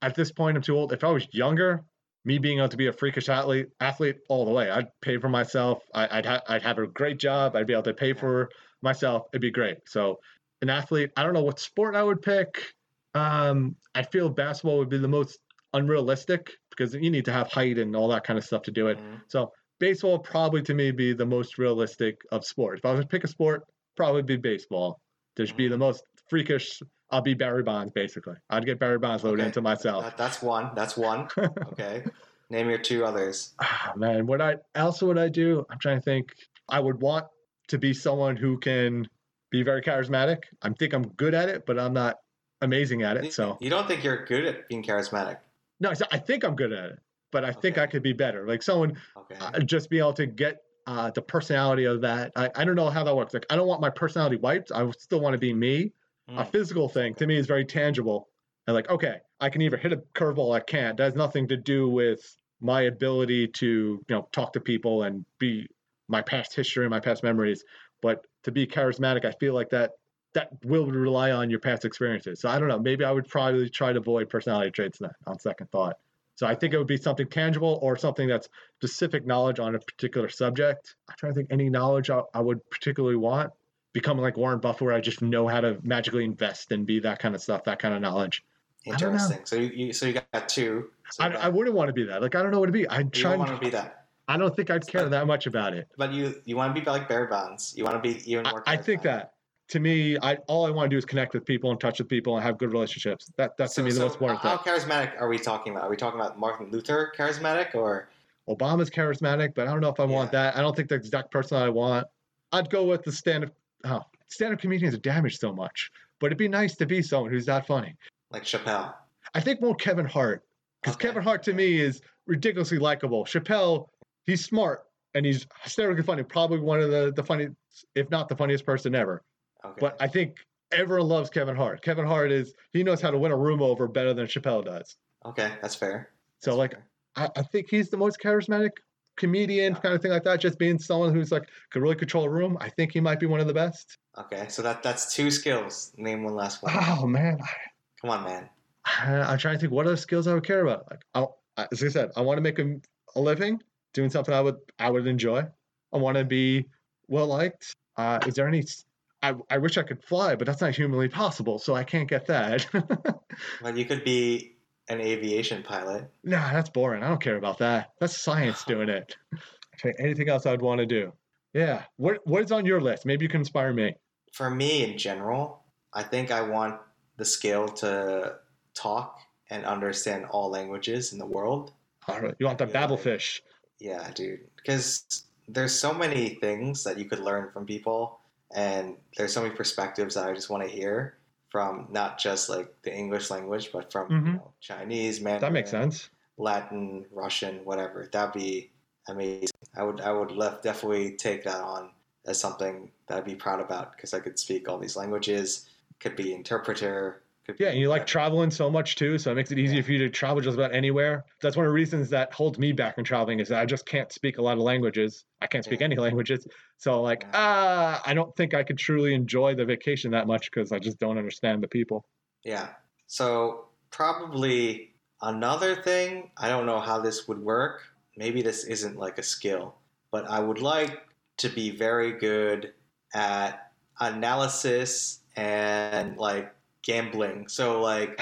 at this point, I'm too old. If I was younger, me being able to be a freakish athlete, athlete all the way, I'd pay for myself. I, I'd, ha- I'd have a great job. I'd be able to pay for myself. It'd be great. So, an athlete, I don't know what sport I would pick. Um, I feel basketball would be the most unrealistic because you need to have height and all that kind of stuff to do it. Mhm. So baseball probably to me be the most realistic of sports. If I was to pick a sport, probably be baseball. To be the most freakish. I'll be Barry Bonds basically. I'd get Barry Bonds loaded Okay. into myself. That, that's one. That's one. Okay. Name your two others. Ah, man, what I else would I do? I'm trying to think. I would want to be someone who can be very charismatic. I think I'm good at it, but I'm not amazing at it. So you don't think you're good at being charismatic? no, I think I'm good at it, but I think I could be better. Like someone Okay. uh, just be able to get uh, the personality of that. I, I don't know how that works. Like I don't want my personality wiped. I still want to be me. A Mm. physical thing to me is very tangible. And like, okay, I can either hit a curveball, I can't. That has nothing to do with my ability to, you know, talk to people and be my past history and my past memories. But to be charismatic, I feel like that that will rely on your past experiences. So I don't know. Maybe I would probably try to avoid personality traits on second thought. So I think it would be something tangible or something that's specific knowledge on a particular subject. I'm trying to think any knowledge I, I would particularly want. Becoming like Warren Buffett, where I just know how to magically invest and be that kind of stuff, that kind of knowledge. I. Interesting. So you, you so you got two. So I, I wouldn't want to be that. Like I don't know what to be. Trying. don't want to be that. I don't think I'd care that much about it. But you you want to be like Barry Bonds. You want to be even more. I think charismatic. that to me, I all I want to do is connect with people and touch with people and have good relationships. That that's to me the most important how thing. How charismatic are we talking about? Are we talking about Martin Luther charismatic or Obama's charismatic, but I don't know if I want that. I don't think the exact person I want. I'd go with the stand-up. Oh, stand-up comedians are damaged so much, but it'd be nice to be someone who's that funny. like Chappelle? I think more Kevin Hart because Okay. Kevin Hart to me is ridiculously likable. Chappelle, he's smart and he's hysterically funny. Probably one of the the funniest, if not the funniest person ever. Okay. But I think everyone loves Kevin Hart. Kevin Hart is he knows how to win a room over better than Chappelle does. okay, that's fair. So That's like fair. I, I think he's the most charismatic comedian, kind of thing like that. Just being someone who's like could really control a room. I think he might be one of the best. okay, so that that's two skills. Name one last one. Oh man, Come on, man. I, I'm trying to think what other skills I would care about. Like I, I- as I said, I want to make a, a living doing something I would I would enjoy. I want to be well liked. Uh, is there any? I, I wish I could fly, but that's not humanly possible, so I can't get that. Well, you could be an aviation pilot. nah, that's boring. I don't care about that. That's science doing it. Okay, anything else I'd want to do? Yeah. What What is on your list? Maybe you can inspire me. For me, in general, I think I want the skill to talk and understand all languages in the world. All right. You want the Yeah. Babel fish? Yeah, dude. Because there's so many things that you could learn from people, and there's so many perspectives that I just want to hear from not just like the English language, but from you Mhm. know, Chinese, Mandarin, That makes sense. Latin, Russian, whatever. That'd be amazing. I would I would left definitely take that on as something that I'd be proud about because I could speak all these languages. Could be interpreter. Yeah, and you like traveling so much too, so it makes it easier Yeah. for you to travel just about anywhere. That's one of the reasons that holds me back from traveling is that I just can't speak a lot of languages. I can't speak Yeah. any languages. So like, ah, I don't think I could truly enjoy the vacation that much because I just don't understand the people. Yeah. So probably another thing, I don't know how this would work. Maybe this isn't like a skill, but I would like to be very good at analysis and like gambling. So like,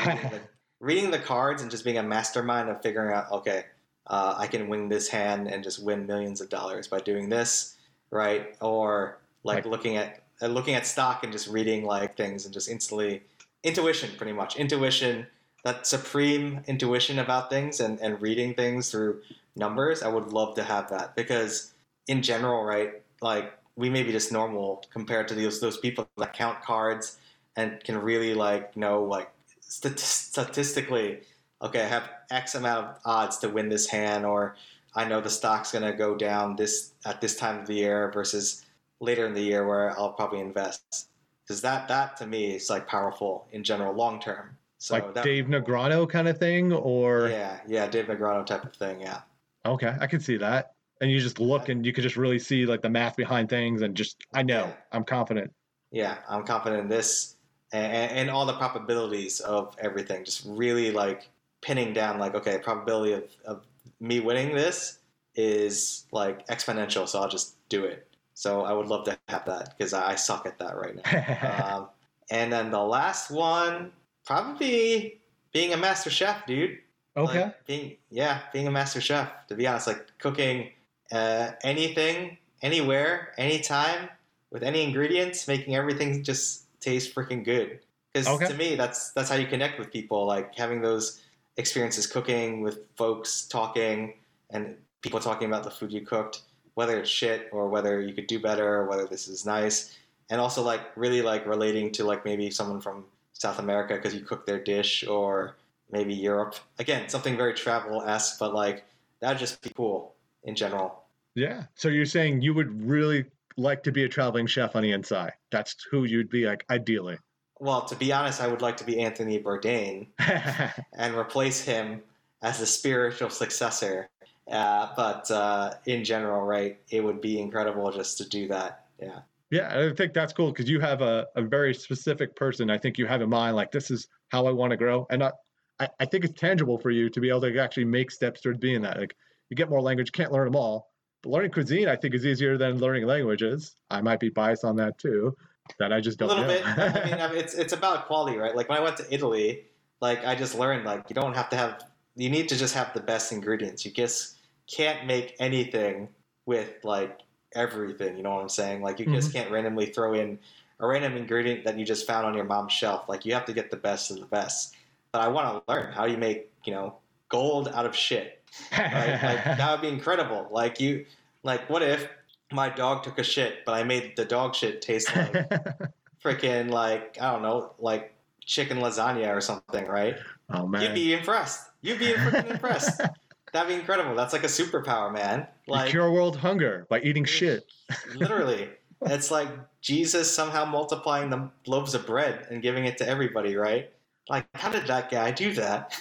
reading the cards and just being a mastermind of figuring out, okay, uh, I can win this hand and just win millions of dollars by doing this, right? Or like Like- looking at uh, looking at stock and just reading like things and just instantly intuition, pretty much intuition, that supreme intuition about things and and reading things through numbers. I would love to have that because in general, right, like we may be just normal compared to those those people that count cards and can really like know like st- statistically, okay, I have X amount of odds to win this hand, or I know the stock's gonna go down this at this time of the year versus later in the year where I'll probably invest. Because that that to me is like powerful in general, long term. So like that, Dave Negreanu kind of thing, or Yeah, yeah, Dave Negreanu type of thing. Yeah. okay, I can see that. And you just look and you could just really see like the math behind things, and just I know Yeah. I'm confident. yeah, I'm confident in this and, and all the probabilities of everything. Just really like pinning down, like, okay, probability of, of me winning this is like exponential, so I'll just do it. So I would love to have that because I, suck at that right now. um, and then the last one, probably being a master chef, dude. okay, Like, being yeah, being a master chef. To be honest, like cooking uh, anything, anywhere, anytime, with any ingredients, making everything just taste freaking good. Because Okay. to me, that's that's how you connect with people. Like having those experiences cooking with folks, talking, and people talking about the food you cooked, whether it's shit or whether you could do better, or whether this is nice, and also like really like relating to like maybe someone from South America because you cooked their dish or maybe Europe. Again, something very travel esque, but like that'd just be cool in general. yeah. So you're saying you would really like to be a traveling chef on the inside? That's who you'd be like ideally. Well, to be honest, I would like to be Anthony Bourdain and replace him as the spiritual successor. Uh, but uh, in general, right, it would be incredible just to do that. Yeah. Yeah, I think that's cool because you have a, a very specific person. I think you have in mind, like, this is how I want to grow. And I, I, I think it's tangible for you to be able to actually make steps towards being that. Like, you get more language, can't learn them all. But learning cuisine, I think, is easier than learning languages. I might be biased on that too, that I just don't A little know. bit. I mean, I mean, it's it's about quality, right? Like when I went to Italy, like I just learned like you don't have to have you need to just have the best ingredients. You just can't make anything with like everything. You know what I'm saying? Like you just mm-hmm. can't randomly throw in a random ingredient that you just found on your mom's shelf. Like you have to get the best of the best. But I want to learn how do you make you know gold out of shit. Right? like that would be incredible. Like you, like what if my dog took a shit, but I made the dog shit taste like freaking like I don't know, like chicken lasagna or something, right? oh, man. You'd be impressed. You'd be freaking impressed. That'd be incredible. That's like a superpower, man. You Like cure world hunger by eating shit. literally, it's like Jesus somehow multiplying the loaves of bread and giving it to everybody, right? Like, how did that guy do that?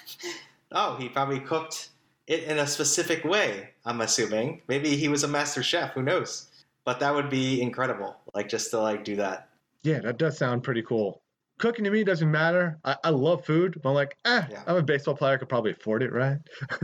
oh, he probably cooked it in a specific way. I'm assuming. Maybe he was a master chef. Who knows? But that would be incredible. Like just to like do that. Yeah, that does sound pretty cool. Cooking to me doesn't matter. I, I love food, but I'm like, eh, Yeah. I'm a baseball player. I could probably afford it, right?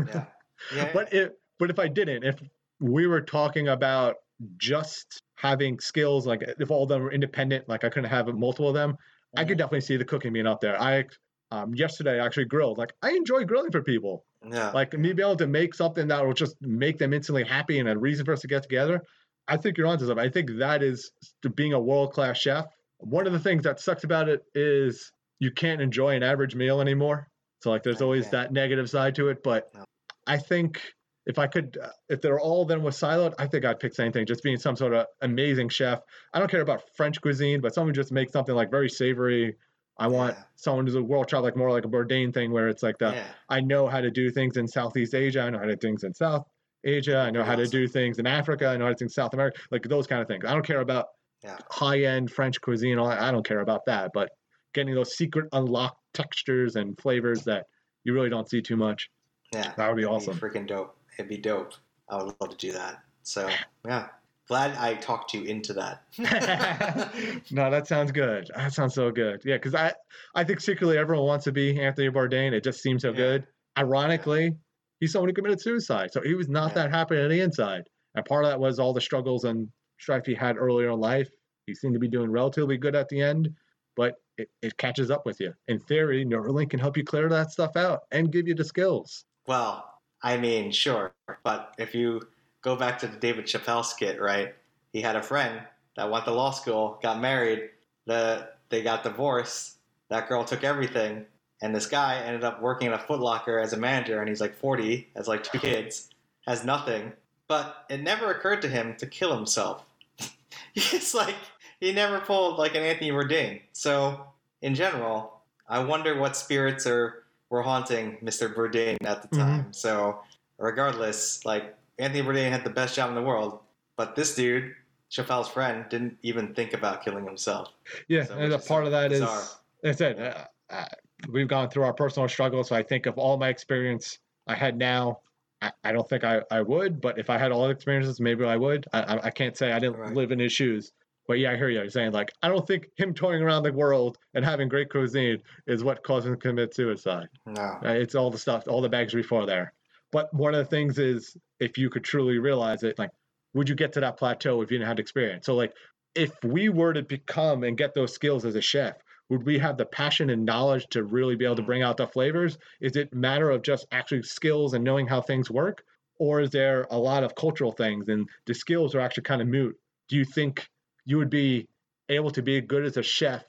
Yeah. Yeah. but if but if I didn't, if we were talking about just having skills, like if all of them were independent, like I couldn't have multiple of them, I could definitely see the cooking being up there. I um, yesterday I actually grilled. Like I enjoy grilling for people. Yeah. Like me being able to make something that will just make them instantly happy and a reason for us to get together. I think you're onto something. I think that is being a world class chef. One of the things that sucks about it is you can't enjoy an average meal anymore. So like there's always that negative side to it. But No. I think if I could, uh, if they're all then was siloed, I think I'd pick the same thing. Just being some sort of amazing chef. I don't care about French cuisine, but someone just makes something like very savory. I want Yeah. someone who's a world chef, like more like a Bourdain thing, where it's like the yeah. I know how to do things in Southeast Asia. I know how to do things in South Asia. I know how to do things in Africa. I know how to do things in South America. Like those kind of things. I don't care about Yeah. high end French cuisine. I don't care about that. But getting those secret unlocked textures and flavors that you really don't see too much. Yeah. That would be It'd awesome. freaking dope. It'd be dope. I would love to do that. So yeah. Glad I talked you into that. no, that sounds good. That sounds so good. Yeah, because I, I think secretly everyone wants to be Anthony Bourdain. It just seems so Yeah. good. Ironically, he's someone who committed suicide, so he was not Yeah. that happy on the inside. And part of that was all the struggles and strife he had earlier in life. He seemed to be doing relatively good at the end, but it, it catches up with you. In theory, Neuralink can help you clear that stuff out and give you the skills. Well, I mean, sure, but if you go back to the David Chappelle skit, right? He had a friend that went to law school, got married, the they got divorced, that girl took everything, and this guy ended up working at a Foot Locker as a manager, and he's like 40, has like two kids, has nothing. But it never occurred to him to kill himself. it's like he never pulled like an Anthony Bourdain. So in general, I wonder what spirits are were haunting Mr. Bourdain at the Mhm. time. So regardless, like Anthony Bourdain had the best job in the world, but this dude, Chappelle's friend, didn't even think about killing himself. Yeah, So, and a part of that is, bizarre. like I said, uh, uh, we've gone through our personal struggles. So I think of all my experience I had now, I, I don't think I, I would, but if I had all the experiences, maybe I would. I, I, I can't say I didn't Right. live in his shoes. But yeah, I hear you. You're saying like I don't think him touring around the world and having great cuisine is what caused him to commit suicide. No. Uh, It's all the stuff, all the bags before there. But one of the things is, if you could truly realize it, like, would you get to that plateau if you didn't have experience? So, like, if we were to become and get those skills as a chef, would we have the passion and knowledge to really be able to mm. bring out the flavors? Is it matter of just actually skills and knowing how things work, or is there a lot of cultural things and the skills are actually kind of moot? Do you think you would be able to be good as a chef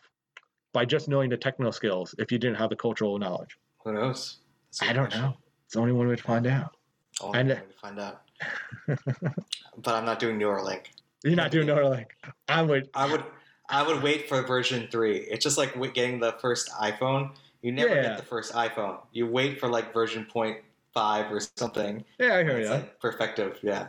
by just knowing the technical skills if you didn't have the cultural knowledge? Who knows? I don't know. It's the only one way to find out. Only And- way to find out. but I'm not doing Neuralink. You're not doing like I would. I would I would wait for version three. It's just like getting the first iPhone. You never Yeah. get the first iPhone. You wait for like version point five or something. Yeah, I hear you. like perfective. Yeah.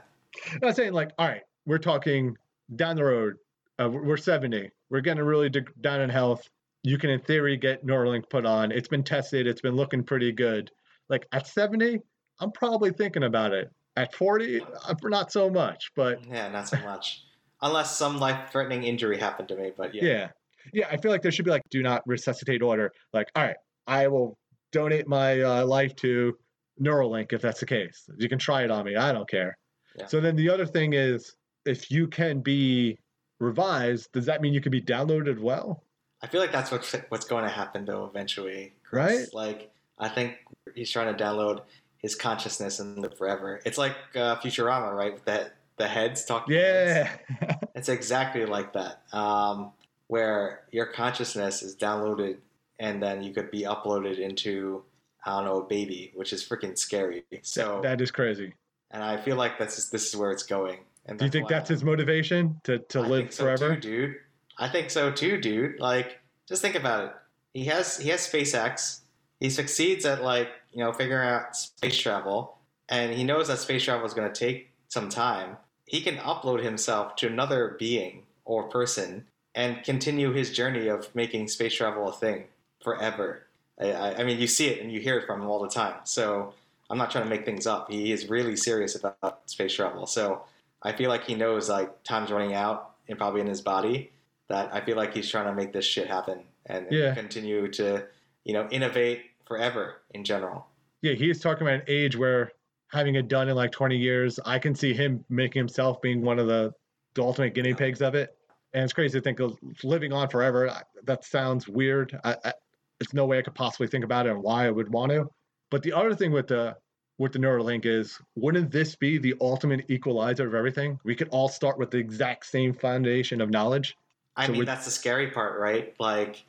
I'm saying like, all right, we're talking down the road. Uh, we're we're 70. We're getting really down in health. You can, in theory, get Neuralink put on. It's been tested. It's been looking pretty good. Like at 70, I'm probably thinking about it. At 40, uh, not so much. But Yeah, not so much. Unless some life-threatening injury happened to me, but yeah. yeah. yeah, I feel like there should be like do not resuscitate order. Like, all right, I will donate my uh, life to Neuralink if that's the case. You can try it on me. I don't care. Yeah. So then the other thing is, if you can be revised, does that mean you can be downloaded well? I feel like that's what's what's going to happen though eventually. Chris. Right? Like I think he's trying to download his consciousness and live forever. It's like uh, Futurama, right? With the the heads talking. heads. Yeah. It's exactly like that, um, where your consciousness is downloaded and then you could be uploaded into I don't know a baby, which is freaking scary. So, that is crazy. and I feel like this is this is where it's going. And Do you think that's his motivation to, to I live so forever? too, dude. I think so too, dude. Like, just think about it. He has he has SpaceX. He succeeds at like you know figuring out space travel, and he knows that space travel is going to take some time. He can upload himself to another being or person and continue his journey of making space travel a thing forever. I, I, I mean, you see it and you hear it from him all the time. So I'm not trying to make things up. He is really serious about space travel. So I feel like he knows like time's running out and probably in his body that I feel like he's trying to make this shit happen and Yeah. continue to, you know, innovate forever in general. Yeah, he's talking about an age where having it done in like 20 years, I can see him making himself being one of the, the ultimate guinea pigs of it. And it's crazy to think of living on forever. That sounds weird. I, I, there's no way I could possibly think about it and why I would want to. But the other thing with the with the Neuralink is, wouldn't this be the ultimate equalizer of everything? We could all start with the exact same foundation of knowledge. I So mean, that's the scary part, right? Like,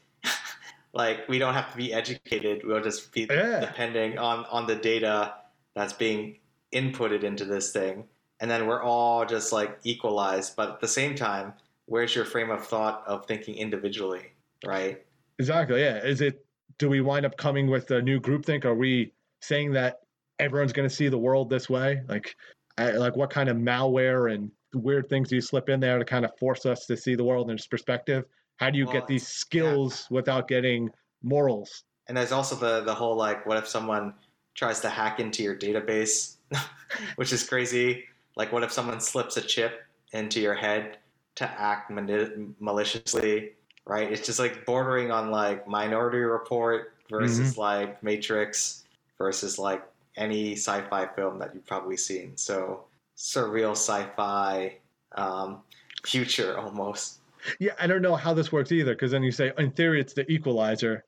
like we don't have to be educated. We'll just be Yeah. depending on on the data that's being inputted into this thing, and then we're all just like equalized. But at the same time, where's your frame of thought of thinking individually, right? Exactly. Yeah. Is it? Do we wind up coming with a new groupthink? Are we saying that everyone's going to see the world this way? Like, I, like what kind of malware and weird things do you slip in there to kind of force us to see the world in this perspective? How do you Well, get these skills without getting morals? And there's also the the whole like, what if someone tries to hack into your database, which is crazy. Like, what if someone slips a chip into your head to act mani- maliciously? Right? It's just like bordering on like Minority Report versus like Matrix versus like any sci-fi film that you've probably seen. So surreal sci-fi um, future almost. Yeah, I don't know how this works either. Because then you say, in theory, it's the equalizer.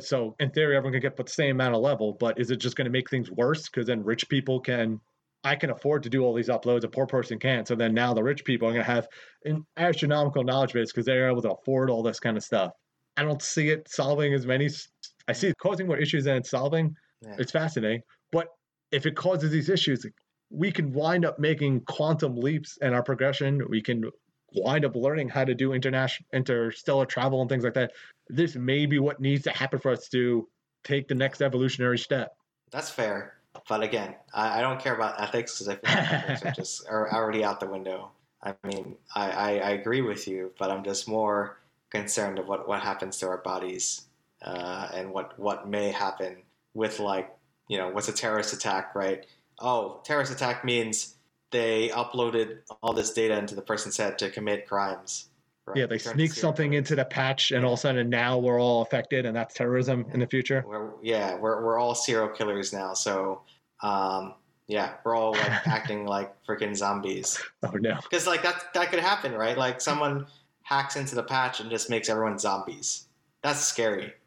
So in theory, everyone can get the same amount of level. But is it just going to make things worse? Because then rich people can, I can afford to do all these uploads. A poor person can't. So then now the rich people are going to have an astronomical knowledge base because they're able to afford all this kind of stuff. I don't see it solving as many. I see it causing more issues than it's solving. Yeah. It's fascinating, but if it causes these issues, we can wind up making quantum leaps in our progression. We can wind up learning how to do international interstellar travel and things like that. This may be what needs to happen for us to take the next evolutionary step. That's fair. But again, I, I don't care about ethics because I feel like ethics are just are already out the window. I mean, I, I, I agree with you, but I'm just more concerned of what, what happens to our bodies uh, and what, what may happen with like, you know, what's a terrorist attack, right? Oh, terrorist attack means they uploaded all this data into the person's head to commit crimes. Right? Yeah, they sneak something into the patch, and all of a sudden now we're all affected, and that's terrorism in the future. We're, yeah, we're, we're all serial killers now. So, um, yeah, we're all like acting like freaking zombies. Oh no. Because like that that could happen, right? Like someone hacks into the patch and just makes everyone zombies. That's scary.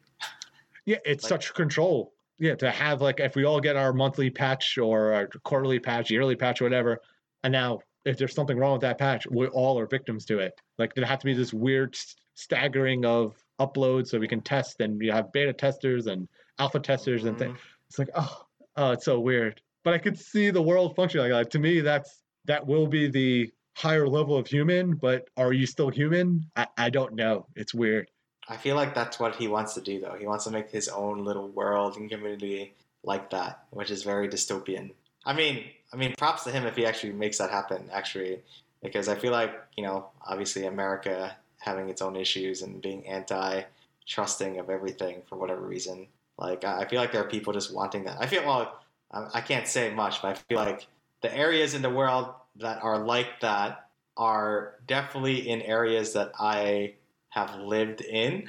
Yeah, it's Like- such control. Yeah, to have like if we all get our monthly patch or our quarterly patch, yearly patch, or whatever, and now if there's something wrong with that patch, we all are victims to it. Like there have to be this weird staggering of uploads so we can test, and you have beta testers and alpha testers and things. Mm-hmm. It's like oh, oh, it's so weird. But I could see the world functioning like that. To me, that's that will be the higher level of human. But are you still human? I, I don't know. It's weird. I feel like that's what he wants to do, though. He wants to make his own little world and community like that, which is very dystopian. I mean, I mean, props to him if he actually makes that happen. Actually, because I feel like you know, obviously, America having its own issues and being anti-trusting of everything for whatever reason. Like, I feel like there are people just wanting that. I feel well. I I can't say much, but I feel like the areas in the world that are like that are definitely in areas that I have lived in.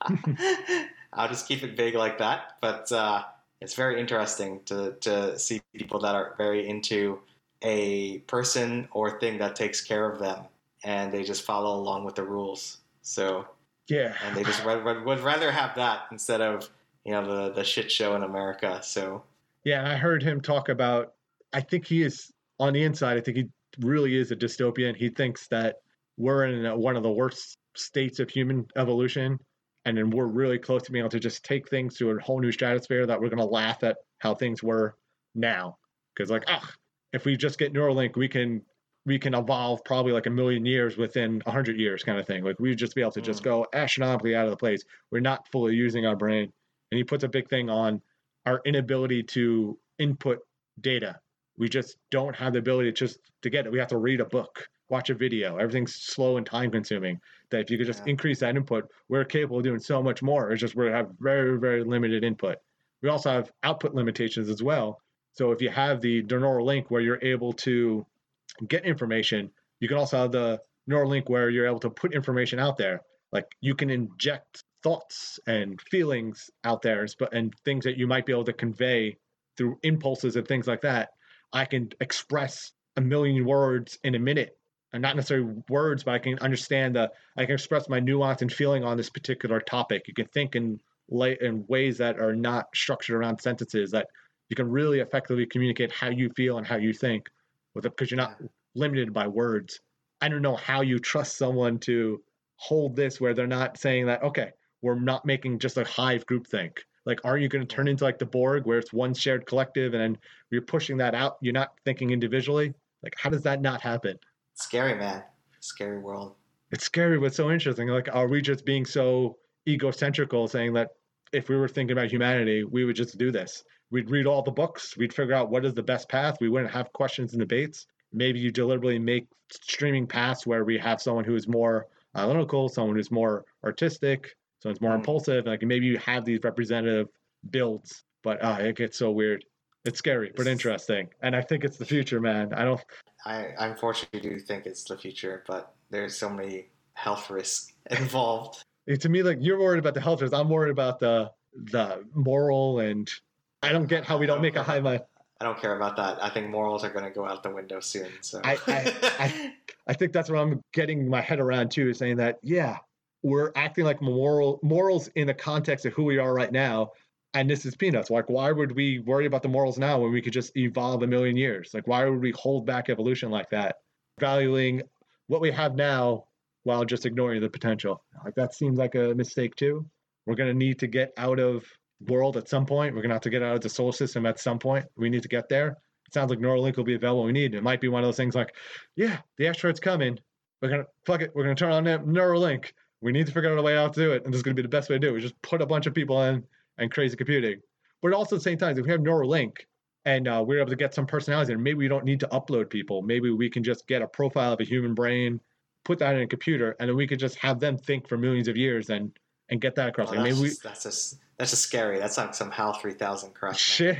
I'll just keep it vague like that. But uh, it's very interesting to, to see people that are very into a person or thing that takes care of them and they just follow along with the rules. So, Yeah. and they just would, would, would rather have that instead of, you know, the, the shit show in America. So, Yeah, I heard him talk about. I think he is on the inside. I think he really is a dystopian. He thinks that we're in a, one of the worst states of human evolution, and then we're really close to being able to just take things to a whole new stratosphere. That we're going to laugh at how things were now, because like, ah, if we just get Neuralink, we can we can evolve probably like a million years within a hundred years, kind of thing. Like we'd just be able to just Mm. go astronomically out of the place. We're not fully using our brain, and he puts a big thing on our inability to input data. We just don't have the ability to just to get it. We have to read a book, watch a video. Everything's slow and time consuming. That if you could just Yeah. increase that input, we're capable of doing so much more. It's just we have very, very limited input. We also have output limitations as well. So if you have the neural link where you're able to get information, you can also have the neural link where you're able to put information out there. Like you can inject thoughts and feelings out there and and things that you might be able to convey through impulses and things like that. I can express a million words in a minute. Not necessarily words, but I can understand the I can express my nuance and feeling on this particular topic. You can think in lay in ways that are not structured around sentences that you can really effectively communicate how you feel and how you think with it because you're not limited by words. I don't know how you trust someone to hold this where they're not saying that, okay, we're not making just a hive group think. Like, are you going to turn into like the Borg where it's one shared collective and then you're pushing that out? You're not thinking individually? Like, how does that not happen? Scary, man. Scary world. It's scary, but so interesting. Like, are we just being so egocentrical saying that if we were thinking about humanity, we would just do this? We'd read all the books, we'd figure out what is the best path. We wouldn't have questions and debates. Maybe you deliberately make streaming paths where we have someone who is more analytical, someone who's more artistic, someone's more Mm. impulsive. Like maybe you have these representative builds, but uh, it gets so weird. It's scary, but interesting. And I think it's the future, man. I don't I, I unfortunately do think it's the future, but there's so many health risks involved. to me like you're worried about the health risks. I'm worried about the the moral and I don't get how we don't make a hive mind. I don't care about that. I think morals are going to go out the window soon. So I- I- I think that's what I'm getting my head around too, is saying that yeah, we're acting like moral morals in the context of who we are right now, and this is peanuts. Like, why would we worry about the morals now when we could just evolve a million years? Like, why would we hold back evolution like that? Valuing what we have now while just ignoring the potential. Like that seems like a mistake too. We're gonna need to get out of world at some point. We're gonna have to get out of the solar system at some point. We need to get there. It sounds like Neuralink will be available. We need. It might be one of those things like, yeah, the asteroid's coming. We're gonna fuck it. We're gonna turn on Neuralink. We need to figure out a way out to do it, and this is gonna be the best way to do it. We just put a bunch of people in and crazy computing. But also at the same time, if we have Neuralink and uh, we're able to get some personalities in, maybe we don't need to upload people. Maybe we can just get a profile of a human brain, put that in a computer, and then we could just have them think for millions of years and and get that across. Oh, like that's, maybe just, that's just that's just scary. That's like some HAL three thousand crap. shit,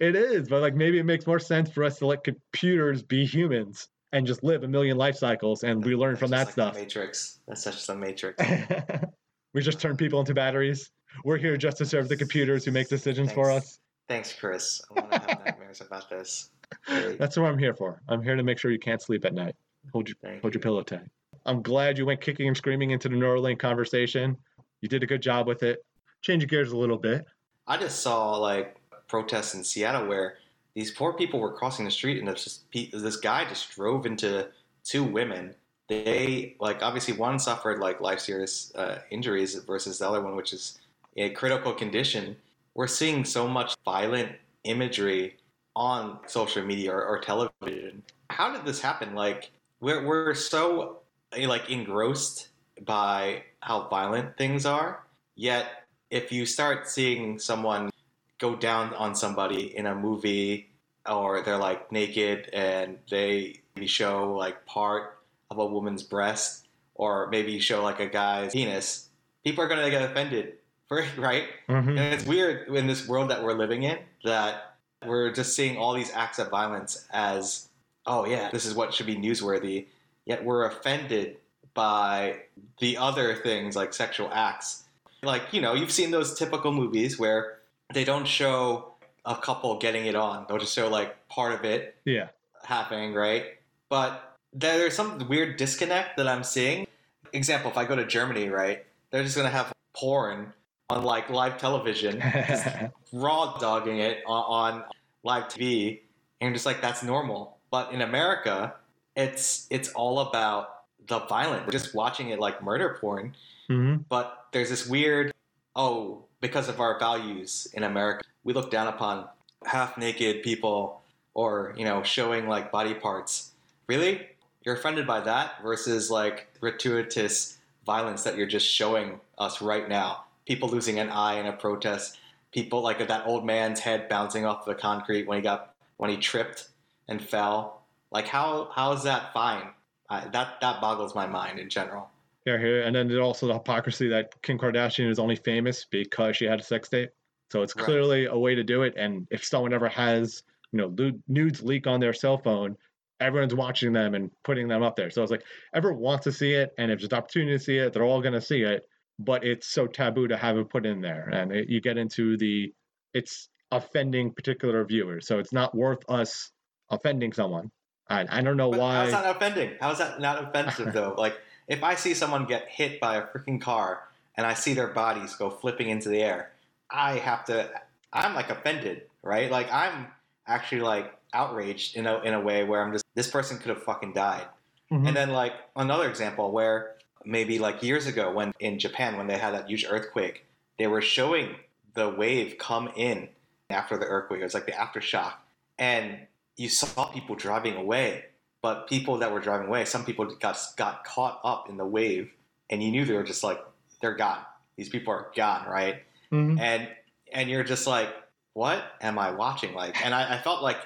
it is, but like maybe it makes more sense for us to let computers be humans and just live a million life cycles, and we learn from that like stuff. Matrix. That's such the Matrix. we just turn people into batteries. We're here just to serve the computers who make decisions for us. Thanks, Chris. I want to have nightmares about this. Great. That's what I'm here for. I'm here to make sure you can't sleep at night. Hold your Thank hold your you. pillow tight. I'm glad you went kicking and screaming into the Neuralink conversation. You did a good job with it. Change gears a little bit. I just saw like protests in Seattle where these poor people were crossing the street and pe- this guy just drove into two women. They like obviously one suffered like life serious uh, injuries versus the other one, which is a critical condition. We're seeing so much violent imagery on social media or, or television. How did this happen? Like we're we're so uh, like engrossed by how violent things are, yet if you start seeing someone go down on somebody in a movie or they're like naked and they show like part of a woman's breast or maybe show like a guy's penis people are going to get offended right? Mhm. and it's weird in this world that we're living in that we're just seeing all these acts of violence as oh yeah this is what should be newsworthy yet we're offended by the other things like sexual acts. Like you know you've seen those typical movies where they don't show a couple getting it on. They'll just show like part of it Yeah. happening right? But there's some weird disconnect that i'm seeing. Example if i go to germany right they're just going to have porn on like live television raw dogging it on, on live tv and just like that's normal. But in america it's it's all about the violence. We're just watching it like murder porn. Hmm but there's this weird oh because of our values in america we look down upon half naked people or you know showing like body parts. Really? You're offended by that versus like gratuitous violence that you're just showing us right now people losing an eye in a protest people like that old man's head bouncing off the concrete when he got when he tripped and fell like how how is that fine I, that that boggles my mind in general Yeah, here, and then there's also the hypocrisy that Kim Kardashian is only famous because she had a sex tape. So it's Right. clearly a way to do it. And if someone ever has, you know, nudes leak on their cell phone, everyone's watching them and putting them up there. So it's like everyone wants to see it, and if there's an opportunity to see it, they're all going to see it. But it's so taboo to have it put in there, and it, you get into the it's offending particular viewers. So it's not worth us offending someone. I, I don't know But why. How's that offending? How's that not offensive though? Like if I see someone get hit by a freaking car and I see their bodies go flipping into the air, I have to. I'm like offended, right? Like I'm actually like outraged in a in a way where I'm just this person could have fucking died. Mhm. And then like another example where maybe like years ago when in Japan when they had that huge earthquake, they were showing the wave come in after the earthquake. It was like the aftershock. And you saw people driving away, but people that were driving away, some people got got caught up in the wave and you knew they were just like they're gone. These people are gone, right? Mhm. and and you're just like what am i watching like and I, I felt like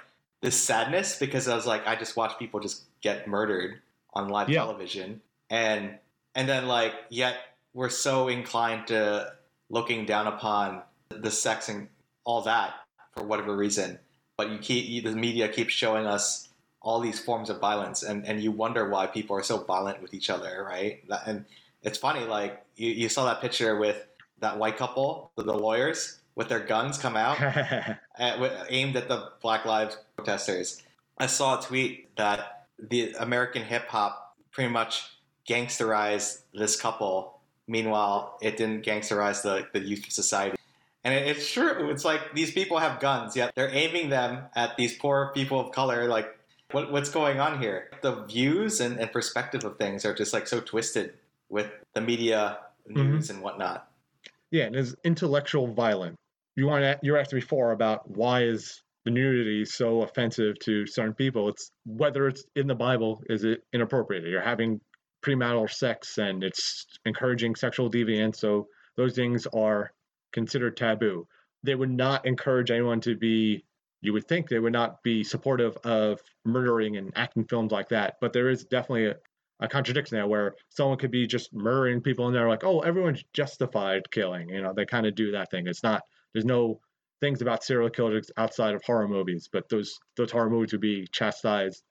this sadness because i was like i just watched people just get murdered on live Yeah. television and and then like yet we're so inclined to looking down upon the sex and all that for whatever reason but you keep you, the media keeps showing us all these forms of violence and and you wonder why people are so violent with each other right That- and it's funny like you, you saw that picture with that white couple the, the lawyers with their guns come out at, wi- aimed at the Black Lives protesters. I saw a tweet that the American hip hop pretty much gangsterized this couple. Meanwhile, it didn't gangsterize the, the youth of society. And it, it's true. It's like these people have guns, yet they're aiming them at these poor people of color. Like, what, what's going on here? The views and, and perspective of things are just like so twisted with the media mm-hmm. news and whatnot. Yeah, and is intellectual violence. You want to, you asked before about why is the nudity so offensive to certain people? It's whether it's in the Bible, is it inappropriate? You're having premarital sex and it's encouraging sexual deviance, so those things are considered taboo. They would not encourage anyone to be. You would think they would not be supportive of murdering and acting films like that, but there is definitely a, a contradiction there where someone could be just murdering people and they're like, oh, everyone's justified killing. You know, they kind of do that thing. It's not, there's no things about serial killers outside of horror movies, but those those horror movies would be chastised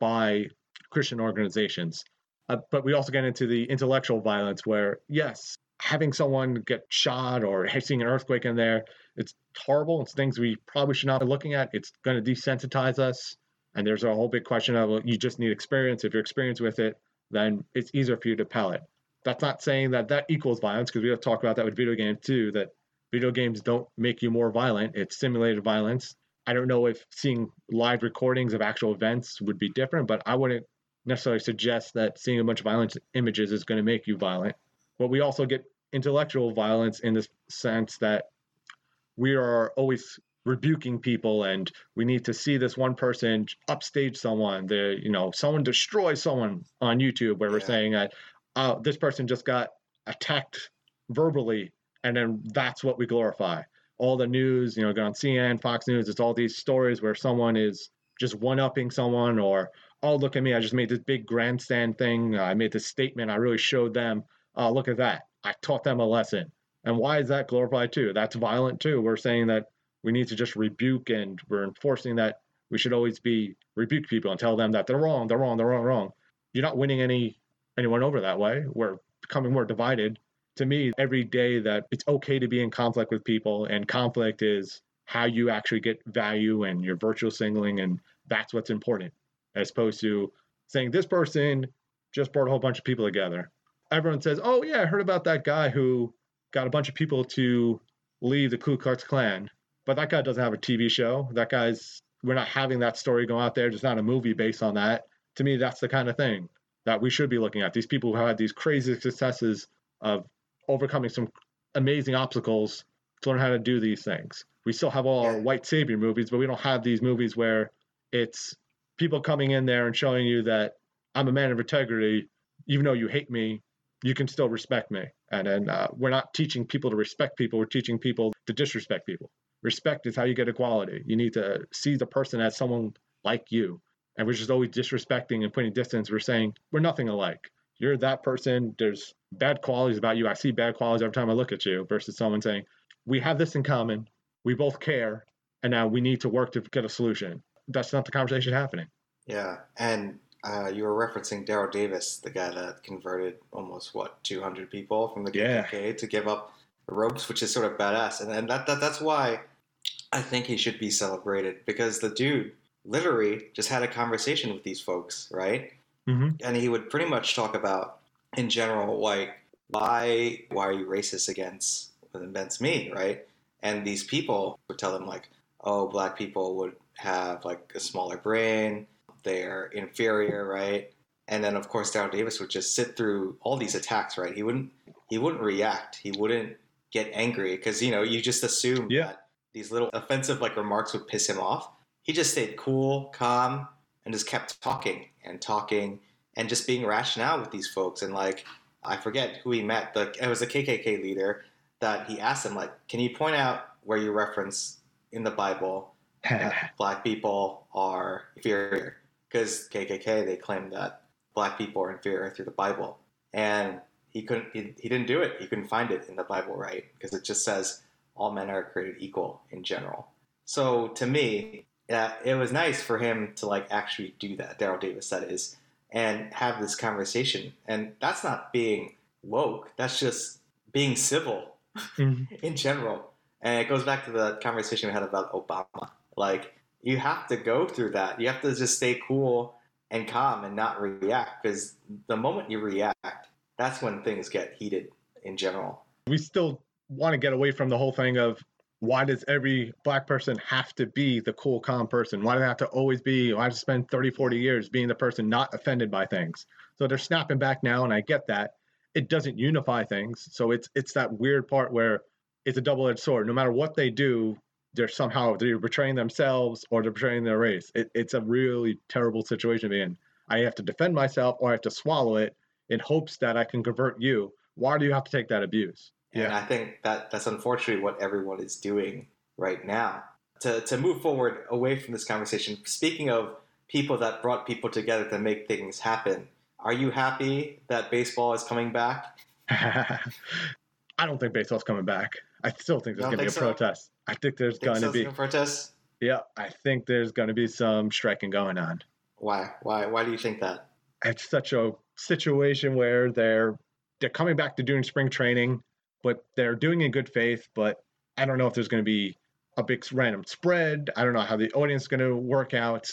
by Christian organizations. Uh, but we also get into the intellectual violence where, yes, having someone get shot or seeing an earthquake in there, it's horrible. It's things we probably should not be looking at. It's going to desensitize us. And there's a whole big question of well, you just need experience. If you're experienced with it, then it's easier for you to palate. That's not saying that that equals violence because we have talked about that with video games too. That video games don't make you more violent; it's simulated violence. I don't know if seeing live recordings of actual events would be different, but I wouldn't necessarily suggest that seeing a bunch of violent images is going to make you violent. But we also get intellectual violence in the sense that we are always rebuking people and we need to see this one person upstage someone the you know someone destroy someone on youtube where we're saying that uh, this person just got attacked verbally and then that's what we glorify all the news you know on cnn fox news it's all these stories where someone is just one-upping someone or oh look at me i just made this big grandstand thing i made this statement i really showed them oh look at that i taught them a lesson and why is that glorified too that's violent too we're saying that we need to just rebuke and we're enforcing that we should always be rebuke people and tell them that they're wrong, they're wrong, they're wrong, wrong. You're not winning any anyone over that way. We're becoming more divided. To me, every day that it's okay to be in conflict with people and conflict is how you actually get value and your virtual signaling and that's what's important as opposed to saying this person just brought a whole bunch of people together. Everyone says, "Oh yeah, I heard about that guy who got a bunch of people to leave the Ku Klux Klan." But that guy doesn't have a TV show. That guy's we're not having that story go out there. There's not a movie based on that. To me, that's the kind of thing that we should be looking at. These people who had these crazy successes of overcoming some amazing obstacles to learn how to do these things. We still have all our white savior movies, but we don't have these movies where it's people coming in there and showing you that I'm a man of integrity. Even though you hate me, you can still respect me. And then uh, we're not teaching people to respect people. We're teaching people to disrespect people respect is how you get equality. You need to see the person as someone like you. And we're just always disrespecting and putting distance. We're saying we're nothing alike. You're that person. There's bad qualities about you. I see bad qualities every time I look at you versus someone saying, we have this in common. We both care. And now we need to work to get a solution. That's not the conversation happening. Yeah. And uh, you were referencing Daryl Davis, the guy that converted almost, what, 200 people from the KKK yeah. to give up the ropes, which is sort of badass. And, and that, that that's why I think he should be celebrated because the dude literally just had a conversation with these folks, right? Mm-hmm. And he would pretty much talk about, in general, like why why are you racist against against me, right? And these people would tell him like, oh, black people would have like a smaller brain, they're inferior, right? And then of course Daryl Davis would just sit through all these attacks, right? He wouldn't he wouldn't react. He wouldn't get angry because you know you just assume yeah. that these little offensive like remarks would piss him off. He just stayed cool, calm, and just kept talking and talking and just being rational with these folks. And like, I forget who he met, but it was a KKK leader that he asked him, like, can you point out where you reference in the Bible black people are inferior? Because KKK, they claim that black people are inferior through the Bible. And he couldn't, he, he didn't do it. He couldn't find it in the Bible, right? Because it just says all men are created equal in general. So to me, yeah, it was nice for him to like actually do that, Daryl Davis, that is, and have this conversation. And that's not being woke, that's just being civil mm-hmm. in general. And it goes back to the conversation we had about Obama. Like, you have to go through that. You have to just stay cool and calm and not react because the moment you react, that's when things get heated in general. We still want to get away from the whole thing of why does every black person have to be the cool, calm person? Why do they have to always be, why have to spend 30, 40 years being the person not offended by things? So they're snapping back now, and I get that. it doesn't unify things. So it's it's that weird part where it's a double-edged sword. No matter what they do, they're somehow they're betraying themselves or they're betraying their race. It, it's a really terrible situation to be in. I have to defend myself or I have to swallow it in hopes that I can convert you. Why do you have to take that abuse? And Yeah. I think that that's unfortunately what everyone is doing right now. To, to move forward away from this conversation, speaking of people that brought people together to make things happen, are you happy that baseball is coming back? I don't think baseball's coming back. I still think there's going to be a so? protest. I think there's going to be. Protests? Yeah, I think there's going to be some striking going on. Why? Why? Why do you think that? It's such a situation where they're they're coming back to doing spring training, but they're doing in good faith. But I don't know if there's going to be a big random spread. I don't know how the audience is going to work out.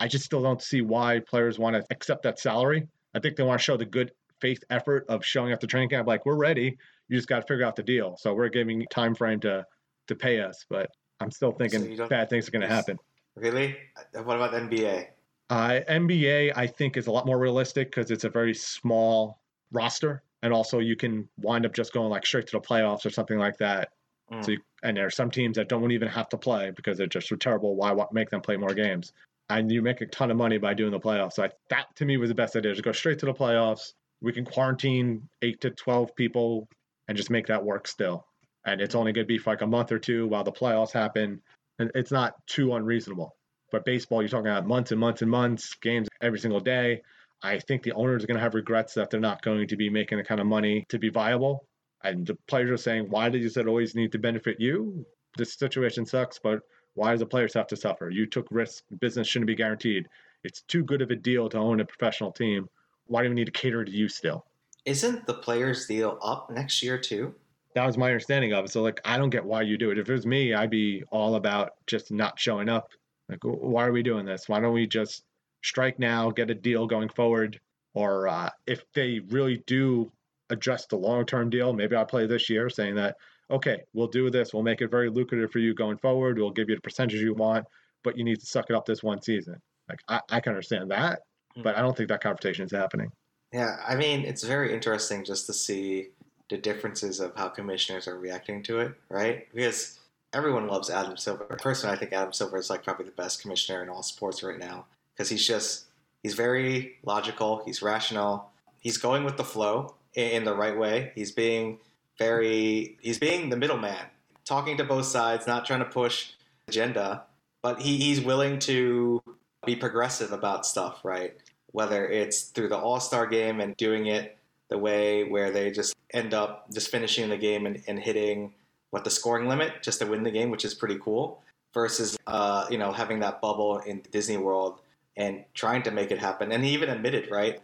I just still don't see why players want to accept that salary. I think they want to show the good faith effort of showing up to training camp like we're ready. You just got to figure out the deal. So we're giving time frame to to pay us, but I'm still thinking don't- bad things are going to happen. Really? What about the NBA? Uh, NBA, I think, is a lot more realistic because it's a very small roster, and also you can wind up just going like straight to the playoffs or something like that. Mm. So, you, and there are some teams that don't even have to play because they're just so terrible. Why make them play more games? And you make a ton of money by doing the playoffs. So I, that to me was the best idea: to go straight to the playoffs. We can quarantine eight to twelve people and just make that work still. And it's only going to be for like a month or two while the playoffs happen, and it's not too unreasonable. But baseball, you're talking about months and months and months, games every single day. I think the owners are going to have regrets that they're not going to be making the kind of money to be viable. And the players are saying, why does it always need to benefit you? This situation sucks, but why does the players have to suffer? You took risks. Business shouldn't be guaranteed. It's too good of a deal to own a professional team. Why do we need to cater to you still? Isn't the players' deal up next year too? That was my understanding of it. So, like, I don't get why you do it. If it was me, I'd be all about just not showing up. Like, why are we doing this? Why don't we just strike now, get a deal going forward? Or uh, if they really do address the long term deal, maybe I'll play this year saying that, okay, we'll do this. We'll make it very lucrative for you going forward. We'll give you the percentage you want, but you need to suck it up this one season. Like, I, I can understand that, but I don't think that conversation is happening. Yeah, I mean, it's very interesting just to see the differences of how commissioners are reacting to it, right? Because everyone loves Adam Silver. Personally, I think Adam Silver is like probably the best commissioner in all sports right now because he's just he's very logical, he's rational, he's going with the flow in, the right way. He's being very he's being the middleman, talking to both sides, not trying to push agenda, but he, he's willing to be progressive about stuff, right? Whether it's through the All Star game and doing it the way where they just end up just finishing the game and, and hitting what the scoring limit just to win the game, which is pretty cool, versus uh, you know having that bubble in Disney World and trying to make it happen. And he even admitted, right?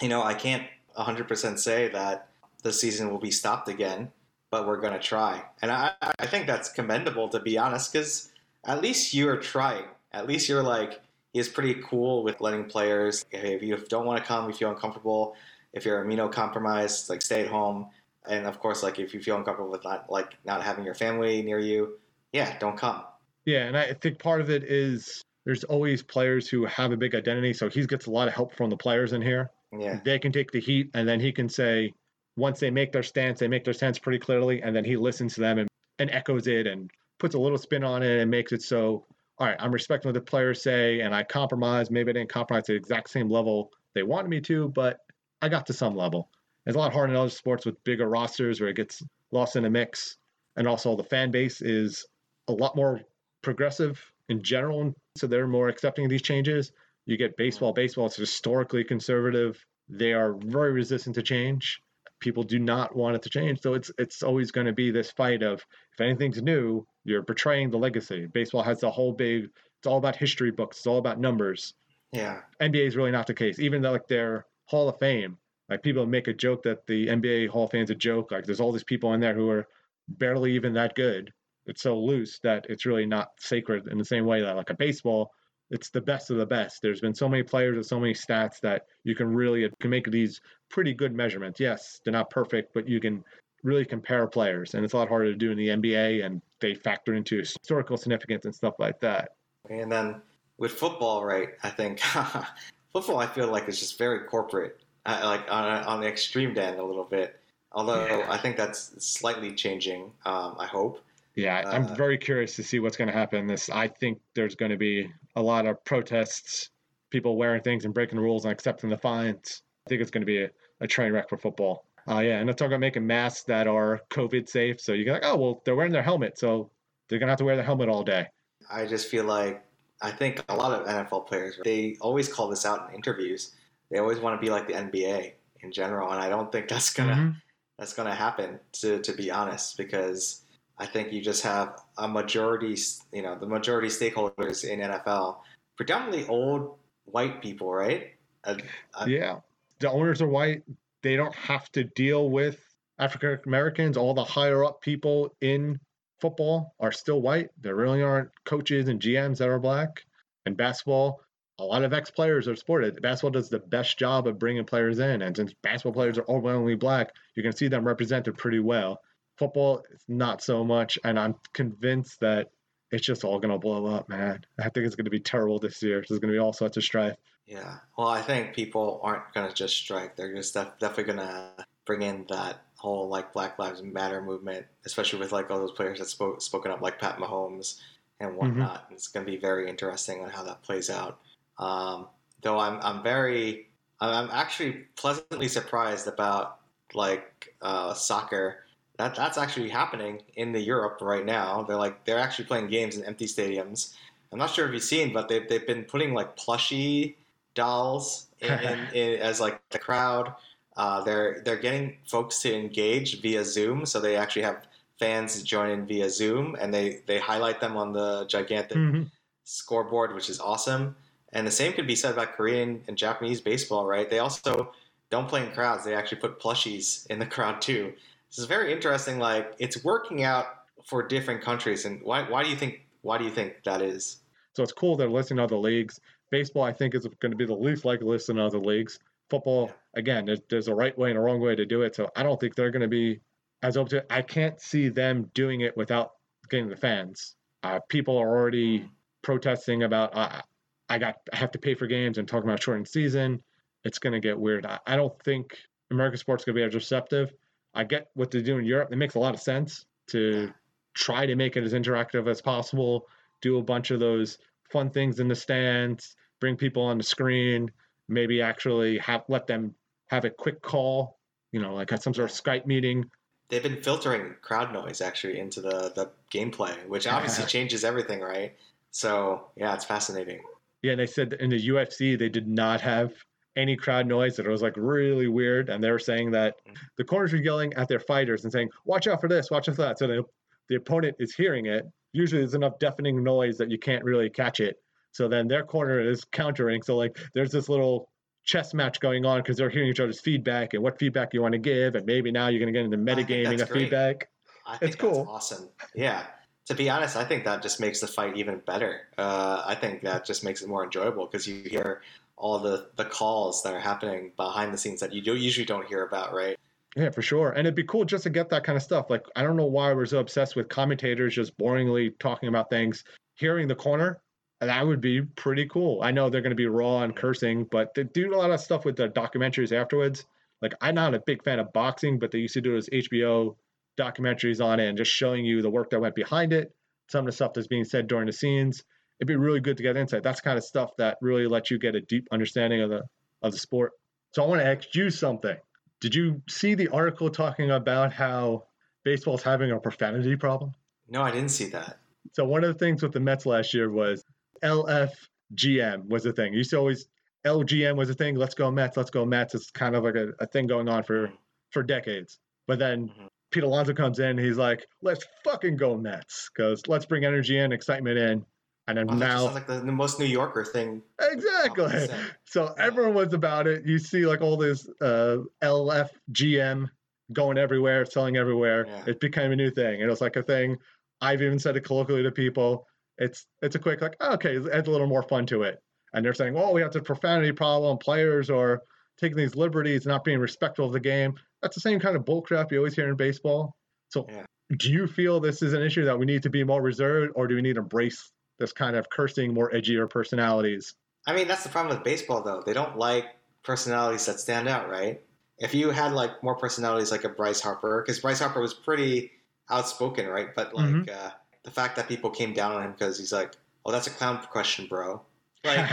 You know, I can't 100% say that the season will be stopped again, but we're going to try. And I, I think that's commendable, to be honest, because at least you're trying. At least you're like, he's pretty cool with letting players, hey, if you don't want to come, if you feel uncomfortable, if you're immunocompromised, like stay at home. And of course, like if you feel uncomfortable with not like not having your family near you, yeah, don't come. Yeah, and I think part of it is there's always players who have a big identity, so he gets a lot of help from the players in here. Yeah, They can take the heat, and then he can say, once they make their stance, they make their stance pretty clearly, and then he listens to them and, and echoes it and puts a little spin on it and makes it so, all right, I'm respecting what the players say, and I compromise. Maybe I didn't compromise to the exact same level they wanted me to, but I got to some level. It's a lot harder in other sports with bigger rosters where it gets lost in a mix. And also, the fan base is a lot more progressive in general, so they're more accepting of these changes. You get baseball. Mm-hmm. Baseball is historically conservative. They are very resistant to change. People do not want it to change, so it's it's always going to be this fight of if anything's new, you're betraying the legacy. Baseball has the whole big. It's all about history books. It's all about numbers. yeah, NBA is really not the case. Even though like their Hall of Fame, like people make a joke that the NBA Hall of Fame's a joke. Like there's all these people in there who are barely even that good. It's so loose that it's really not sacred in the same way that like a baseball, it's the best of the best. There's been so many players with so many stats that you can really can make these pretty good measurements. Yes, they're not perfect, but you can really compare players, and it's a lot harder to do in the NBA. And they factor into historical significance and stuff like that. And then with football, right? I think football, I feel like it's just very corporate. uh, like on, on the extreme end a little bit. Although Yeah. I think that's slightly changing. Um, I hope. Yeah, I'm Uh, very curious to see what's going to happen. This, I think there's going to be a lot of protests, people wearing things and breaking rules and accepting the fines. I think it's going to be a, a train wreck for football. Uh, yeah, and they're talking about making masks that are COVID safe. So you're like, oh well, they're wearing their helmet, so they're gonna have to wear their helmet all day. I just feel like I think a lot of NFL players they always call this out in interviews. They always want to be like the NBA in general, and I don't think that's gonna Mhm. that's gonna happen. To to be honest, because I think you just have a majority, you know, the majority stakeholders in NFL, predominantly old white people, right? Uh, uh, Yeah, the owners are white. They don't have to deal with African Americans. All the higher up people in football are still white. There really aren't coaches and GMs that are black. And basketball, a lot of ex players are supported. Basketball does the best job of bringing players in. And since basketball players are overwhelmingly black, you can see them represented pretty well. Football, not so much. And I'm convinced that it's just all going to blow up, man. I think it's going to be terrible this year. There's going to be all sorts of strife. Yeah. Well, I think people aren't going to just strike. They're just def- definitely going to bring in that whole like Black Lives Matter movement, especially with like all those players that spoke spoken up, like Pat Mahomes and whatnot. It's going to be very interesting on how that plays out. Um, though I'm I'm very I'm I'm actually pleasantly surprised about like uh, soccer. That that's actually happening in the Europe right now. They're like they're actually playing games in empty stadiums. I'm not sure if you've seen, but they've, they've been putting like plushy dolls in, in, in, as like the crowd. Uh, they're they're getting folks to engage via Zoom, so they actually have fans join in via Zoom, and they they highlight them on the gigantic Mhm. scoreboard, which is awesome. And the same could be said about Korean and Japanese baseball, right? They also don't play in crowds; they actually put plushies in the crowd too. This is very interesting. Like it's working out for different countries, and why why do you think why do you think that is? So it's cool they're listing other leagues. Baseball, I think, is going to be the least likely to list in other leagues. Football, again, there's, there's a right way and a wrong way to do it. So I don't think they're going to be as open to it. I can't see them doing it without getting the fans. Uh, people are already protesting about, uh, I got, I have to pay for games and talking about shortened season. It's going to get weird. I, I don't think American sports going to be as receptive. I get what they do in Europe. It makes a lot of sense to try to make it as interactive as possible, do a bunch of those fun things in the stands, bring people on the screen, maybe actually have let them have a quick call, you know, like at some sort of Skype meeting. They've been filtering crowd noise actually into the the gameplay, which obviously changes everything, right? So yeah, it's fascinating. Yeah, and they said in the UFC they did not have any crowd noise that it was like really weird and they were saying that mm. the corners were yelling at their fighters and saying watch out for this watch out for that so the, the opponent is hearing it usually there's enough deafening noise that you can't really catch it so then their corner is countering so like there's this little chess match going on because they're hearing each other's feedback and what feedback you want to give and maybe now you're going to get into metagaming of great. feedback I think It's cool. That's awesome. Yeah. To be honest, I think that just makes the fight even better. Uh, I think that just makes it more enjoyable because you hear all the, the calls that are happening behind the scenes that you do, usually don't hear about, right? Yeah, for sure. And it'd be cool just to get that kind of stuff. Like, I don't know why we're so obsessed with commentators just boringly talking about things. Hearing the corner, that would be pretty cool. I know they're going to be raw and cursing, but they do a lot of stuff with the documentaries afterwards. Like, I'm not a big fan of boxing, but they used to do those HBO documentaries on it and just showing you the work that went behind it, some of the stuff that's being said during the scenes. It'd be really good to get insight. That's kind of stuff that really lets you get a deep understanding of the of the sport. So I want to ask you something. Did you see the article talking about how baseball's having a profanity problem? No, I didn't see that. So one of the things with the Mets last year was LFGM was the thing. You used to always LGM was a thing. Let's go Mets. Let's go Mets. It's kind of like a, a thing going on for for decades. But then Mhm. Pete Alonso comes in. He's like, "Let's fucking go Mets," because let's bring energy in, excitement in, and then Wow, now like the, the most New Yorker thing. exactly. So Yeah. everyone was about it. You see like all this uh, LFGM going everywhere, selling everywhere. Yeah. It became a new thing. It was like a thing. I've even said it colloquially to people. It's it's a quick like oh, okay, adds a little more fun to it. And they're saying, well, we have the profanity problem. Players are taking these liberties, not being respectful of the game. That's the same kind of bullcrap you always hear in baseball. So, Yeah. do you feel this is an issue that we need to be more reserved, or do we need to embrace this kind of cursing, more edgier personalities? I mean, that's the problem with baseball, though. They don't like personalities that stand out, right? If you had like more personalities like a Bryce Harper, because Bryce Harper was pretty outspoken, right? But like Mhm. uh, the fact that people came down on him because he's like, "Oh, that's a clown question, bro." Like,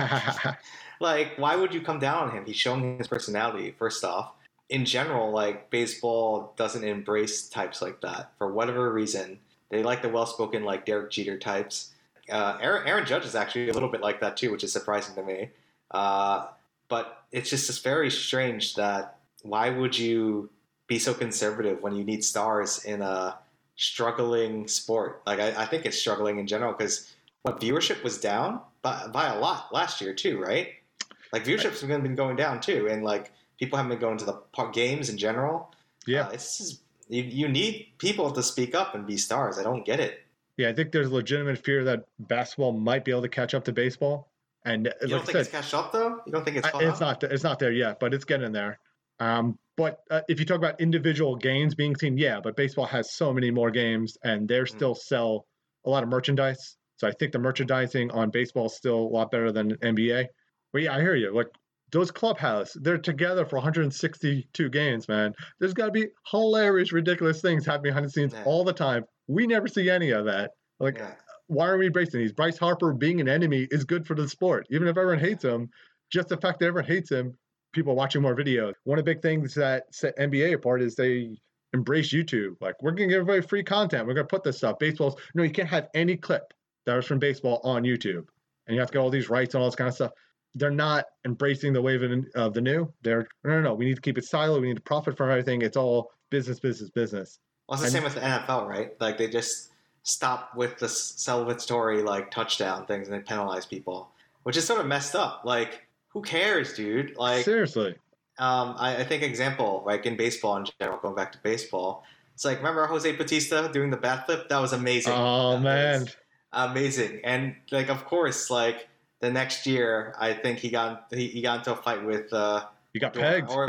like why would you come down on him? He's showing his personality. First off, in general, like baseball doesn't embrace types like that for whatever reason. They like the well-spoken, like Derek Jeter types. Uh, Aaron, Aaron Judge is actually a little bit like that too, which is surprising to me. Uh, but it's just it's very strange that why would you be so conservative when you need stars in a struggling sport? Like I, I think it's struggling in general because what viewership was down by, by a lot last year too, right? Like viewership's been been going down too, and like people haven't been going to the games in general. yeah. Uh, it's just you, you need people to speak up and be stars. I don't get it. Yeah, I think there's a legitimate fear that basketball might be able to catch up to baseball. And You like don't think said, it's catched up though? You don't think it's I- it's up? not it's not there yet, but it's getting there. Um, but uh, if you talk about individual games being seen, yeah, but baseball has so many more games, and they Mm. still sell a lot of merchandise. So I think the merchandising on baseball is still a lot better than NBA. But yeah, I hear you. Like those clubhouse, they're together for 162 games, man. There's got to be hilarious, ridiculous things happening behind the scenes Yeah. all the time. We never see any of that. Like Yeah. why are we embracing these? Bryce Harper being an enemy is good for the sport. Even if everyone hates him, just the fact that everyone hates him, people watching more videos. One of the big things that set NBA apart is they embrace YouTube. Like, we're going to give everybody free content. We're going to put this stuff. Baseball's, no, you can't have any clip that was from baseball on YouTube. And you have to get all these rights and all this kind of stuff. They're not embracing the wave of, of the new. They're, no, no, no. We need to keep it siloed. We need to profit from everything. It's all business, business, business. Well, it's the And- same with the NFL, right? Like they just stop with the celebratory like touchdown things and they penalize people, which is sort of messed up. Like, who cares, dude? Like, Seriously. um, I, I think example like in baseball in general, going back to baseball, it's like remember Jose Bautista doing the bat flip? That was amazing. Oh, That man. amazing. And like, of course, like the next year, I think he got he, he got into a fight with. Uh, You got pegged. or-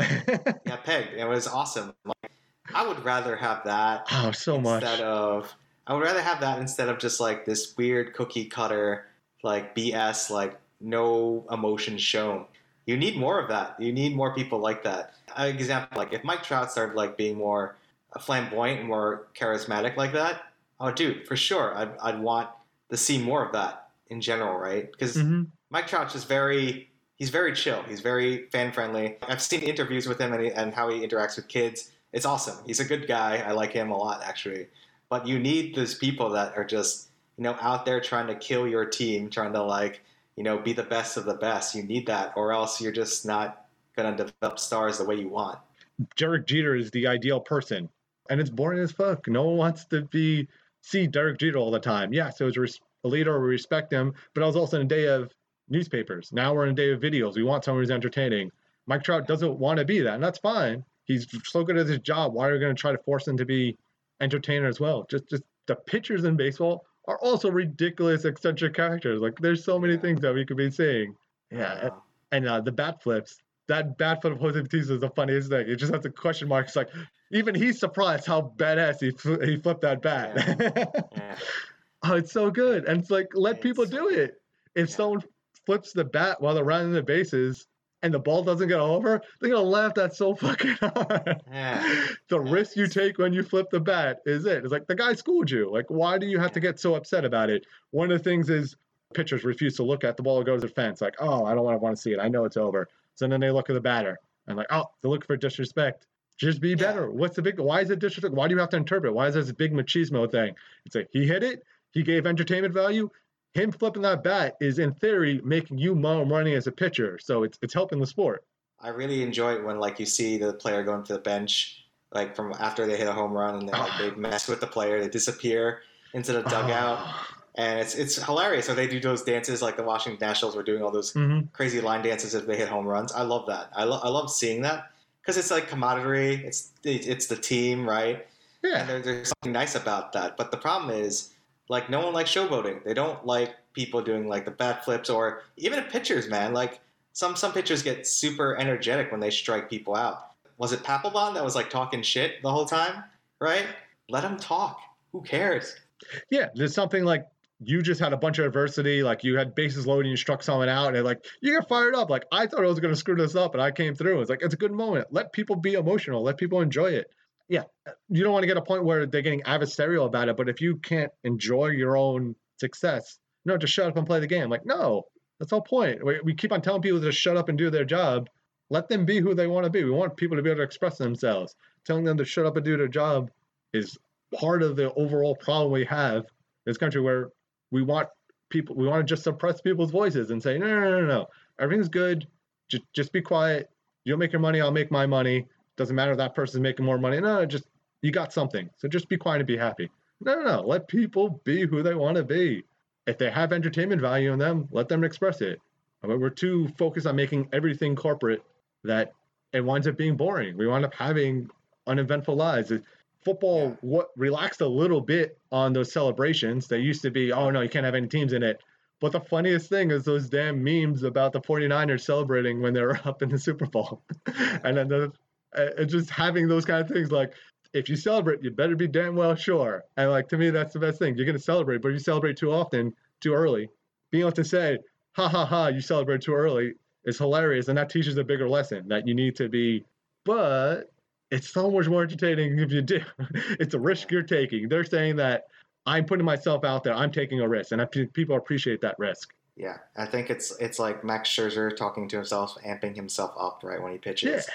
yeah, pegged. It was awesome. Like, I would rather have that oh, so much. instead of I would rather have that instead of just like this weird cookie cutter like BS like no emotion shown. You need more of that. You need more people like that. An example like if Mike Trout started like being more flamboyant and more charismatic like that, oh dude, for sure, I'd, I'd want to see more of that in general, right? Because Mhm. Mike Trout's just very he's very chill. He's very fan friendly. I've seen interviews with him and, he, and how he interacts with kids. It's awesome. He's a good guy. I like him a lot actually. But you need those people that are just you know out there trying to kill your team, trying to like you know be the best of the best. You need that, or else you're just not gonna develop stars the way you want. Derek Jeter is the ideal person, and it's boring as fuck. No one wants to be see Derek Jeter all the time. Yeah, so as a leader, we respect him, but I was also in a day of newspapers. Now we're in a day of videos. We want someone who's entertaining. Mike Trout doesn't want to be that, and that's fine. He's so good at his job. Why are we going to try to force him to be entertainer as well? Just, just the pitchers in baseball are also ridiculous, eccentric characters. Like there's so many Yeah. things that we could be seeing. Yeah, Uh, and uh, the bat flips. That bat flip of Jose Bautista is the funniest thing. It just has a question mark. It's like even he's surprised how badass he fl- he flipped that bat. yeah. oh, it's so good, and it's like let It's people so do it. If someone flips the bat while they're running the bases and the ball doesn't get over, they're gonna laugh that so fucking hard. Yeah. the Yeah, risk you take when you flip the bat is it. It's like the guy schooled you. Like, why do you have to get so upset about it? One of the things is pitchers refuse to look at the ball goes to the fence. Like, oh, I don't want to want to see it. I know it's over. So then they look at the batter and like, oh, they're looking for disrespect. Just be Yeah. better. What's the big? Why is it disrespect? Why do you have to interpret? Why is this a big machismo thing? It's like he hit it. He gave entertainment value. Him flipping that bat is in theory making you more money as a pitcher. So it's it's helping the sport. I really enjoy it when like you see the player going to the bench, like from after they hit a home run and they, like, they mess with the player, they disappear into the dugout, and it's it's hilarious. Or they do those dances like the Washington Nationals were doing all those hmm crazy line dances if they hit home runs. I love that. I, lo- I love seeing that because it's like camaraderie. It's it's the team, right? And Yeah. there, there's something nice about that. But the problem is, like, no one likes showboating. They don't like people doing like the bat flips or even pitchers, man. Like some some pitchers get super energetic when they strike people out. Was it Papelbon that was like talking shit the whole time? Right? Let him talk. Who cares? Yeah, there's something like you just had a bunch of adversity, like you had bases loaded, and you struck someone out, and like you get fired up. Like I thought I was gonna screw this up, and I came through. It's like it's a good moment. Let people be emotional. Let people enjoy it. Yeah, uh, you don't want to get a point where they're getting adversarial about it. But if you can't enjoy your own success, no, just shut up and play the game. Like no, that's the point. We, we keep on telling people to shut up and do their job. Let them be who they want to be. We want people to be able to express themselves. Telling them to shut up and do their job is part of the overall problem we have in this country where we want people we want to just suppress people's voices and say no no no no, no. everything's good just just be quiet you'll make your money i'll make my money doesn't matter if that person's making more money no, no just you got something so just be quiet and be happy no no no let people be who they want to be if they have entertainment value in them let them express it I mean, we're too focused on making everything corporate that it winds up being boring we wind up having uneventful lives football Yeah. what relaxed a little bit on those celebrations. They used to be, oh no, you can't have any teams in it. But the funniest thing is those damn memes about the 49ers celebrating when they were up in the Super Bowl. and then the, uh, just having those kind of things like, if you celebrate, you better be damn well sure. And like to me, that's the best thing. You're going to celebrate, but if you celebrate too often, too early, being able to say, ha ha ha, you celebrate too early is hilarious. And that teaches a bigger lesson that you need to be, but it's so much more entertaining if you do. it's a risk you're taking. They're saying that I'm putting myself out there. I'm taking a risk, and I, people appreciate that risk. Yeah, I think it's it's like Max Scherzer talking to himself, amping himself up right when he pitches.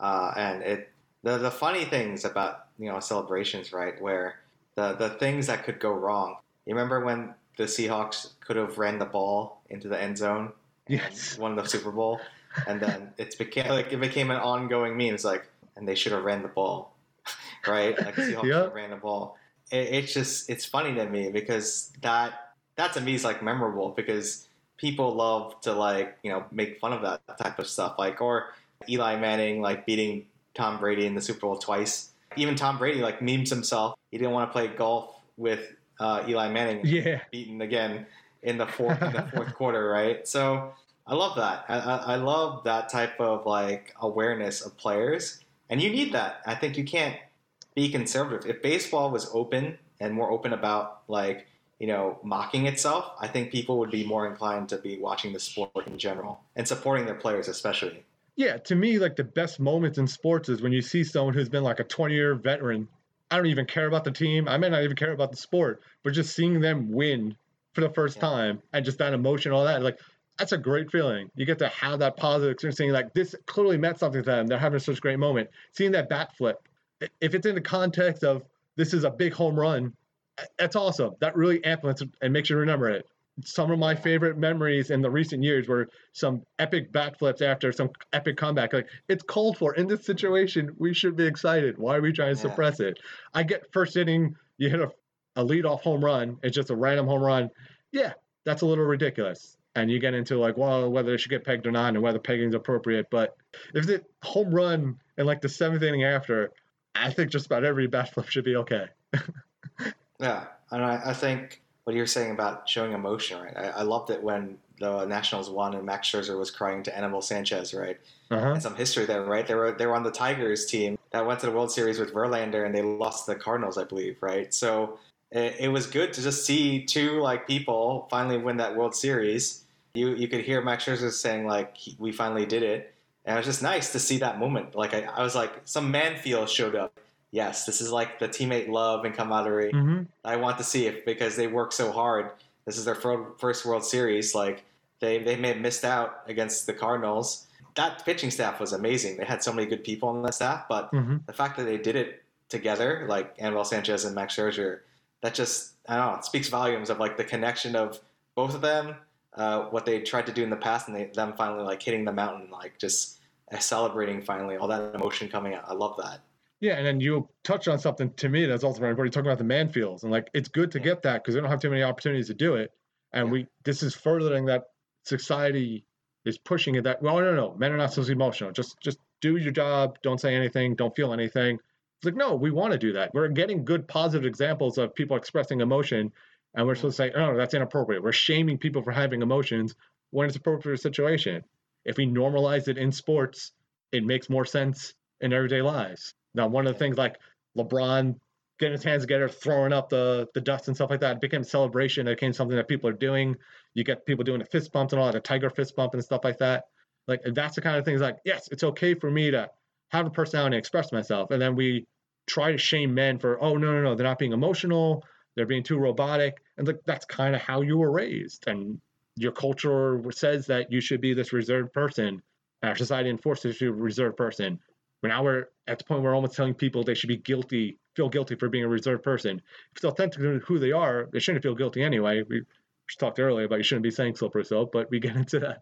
Uh, and it the the funny things about you know celebrations, right, where the the things that could go wrong. You remember when the Seahawks could have ran the ball into the end zone and Yes. won the Super Bowl, and then it's became like it became an ongoing meme. It's like, and they should have ran the ball, right? Like Seahawks have ran the ball. It, it's just it's funny to me because that that to me is like memorable because people love to like you know make fun of that type of stuff like or Eli Manning like beating Tom Brady in the Super Bowl twice. Even Tom Brady like memes himself. He didn't want to play golf with uh, Eli Manning Yeah. beaten again in the fourth in the fourth quarter, right? So I love that. I, I, I love that type of like awareness of players, and you need that. I think you can't be conservative. If baseball was open and more open about like you know mocking itself, I think people would be more inclined to be watching the sport in general and supporting their players, especially. Yeah, to me, like the best moments in sports is when you see someone who's been like a 20 year veteran. I don't even care about the team. I may not even care about the sport, but just seeing them win for the first Yeah. time and just that emotion, all that, like that's a great feeling. You get to have that positive experience, seeing like this clearly meant something to them. They're having such a great moment. Seeing that bat flip, if it's in the context of this is a big home run, that's awesome. That really amplifies and makes you remember it. Some of my favorite memories in the recent years were some epic backflips after some epic comeback. Like it's called for in this situation. We should be excited. Why are we trying to Yeah. suppress it? I get first inning, you hit a, a leadoff home run. It's just a random home run. Yeah, that's a little ridiculous. And you get into like, well, whether it should get pegged or not, and whether pegging's appropriate. But if it's a home run in like the seventh inning after, I think just about every bat flip should be okay. Yeah, and I, I think what you're saying about showing emotion, right? I, I loved it when the Nationals won and Max Scherzer was crying to Anibal Sanchez, right? Uh-huh. And some history there, right? They were they were on the Tigers team that went to the World Series with Verlander, and they lost to the Cardinals, I believe, right? So it, it was good to just see two like people finally win that World Series. You you could hear Max Scherzer saying like, "We finally did it," and it was just nice to see that moment. Like I, I was like, some man feel showed up. Yes, this is like the teammate love and camaraderie. Mm-hmm. I want to see it because they work so hard. This is their first World Series. Like they they may have missed out against the Cardinals. That pitching staff was amazing. They had so many good people on the staff, but Mm-hmm. the fact that they did it together, like Anibal Sanchez and Max Scherzer, that just I don't know, it speaks volumes of like the connection of both of them, uh, what they tried to do in the past, and they, them finally like hitting the mountain, like just celebrating finally all that emotion coming out. I love that. Yeah, and then you touch on something to me that's also very important. You're talking about the man fields, and like it's good to Yeah. get that because we don't have too many opportunities to do it, and Yeah. we this is furthering that society is pushing it that well, no, no, men are not supposed to be emotional. Just just do your job, don't say anything, don't feel anything. It's like no, we want to do that. We're getting good positive examples of people expressing emotion, and we're supposed to say, oh, that's inappropriate. We're shaming people for having emotions when it's appropriate situation. If we normalize it in sports, it makes more sense in everyday lives. Now, one of the things like LeBron getting his hands together, throwing up the the dust and stuff like that. It became a celebration. It became something that people are doing. You get people doing the fist bumps and all that, the tiger fist bump and stuff like that. Like that's the kind of things like, yes, it's okay for me to have a personality and express myself. And then we try to shame men for, oh no, no, no, they're not being emotional, they're being too robotic. And like that's kind of how you were raised. And your culture says that you should be this reserved person. Our society enforces you a reserved person. But now we're at the point where we're almost telling people they should be guilty, feel guilty for being a reserved person. If it's authentic to who they are, they shouldn't feel guilty anyway. We talked earlier about you shouldn't be saying slippery slope, but we get into that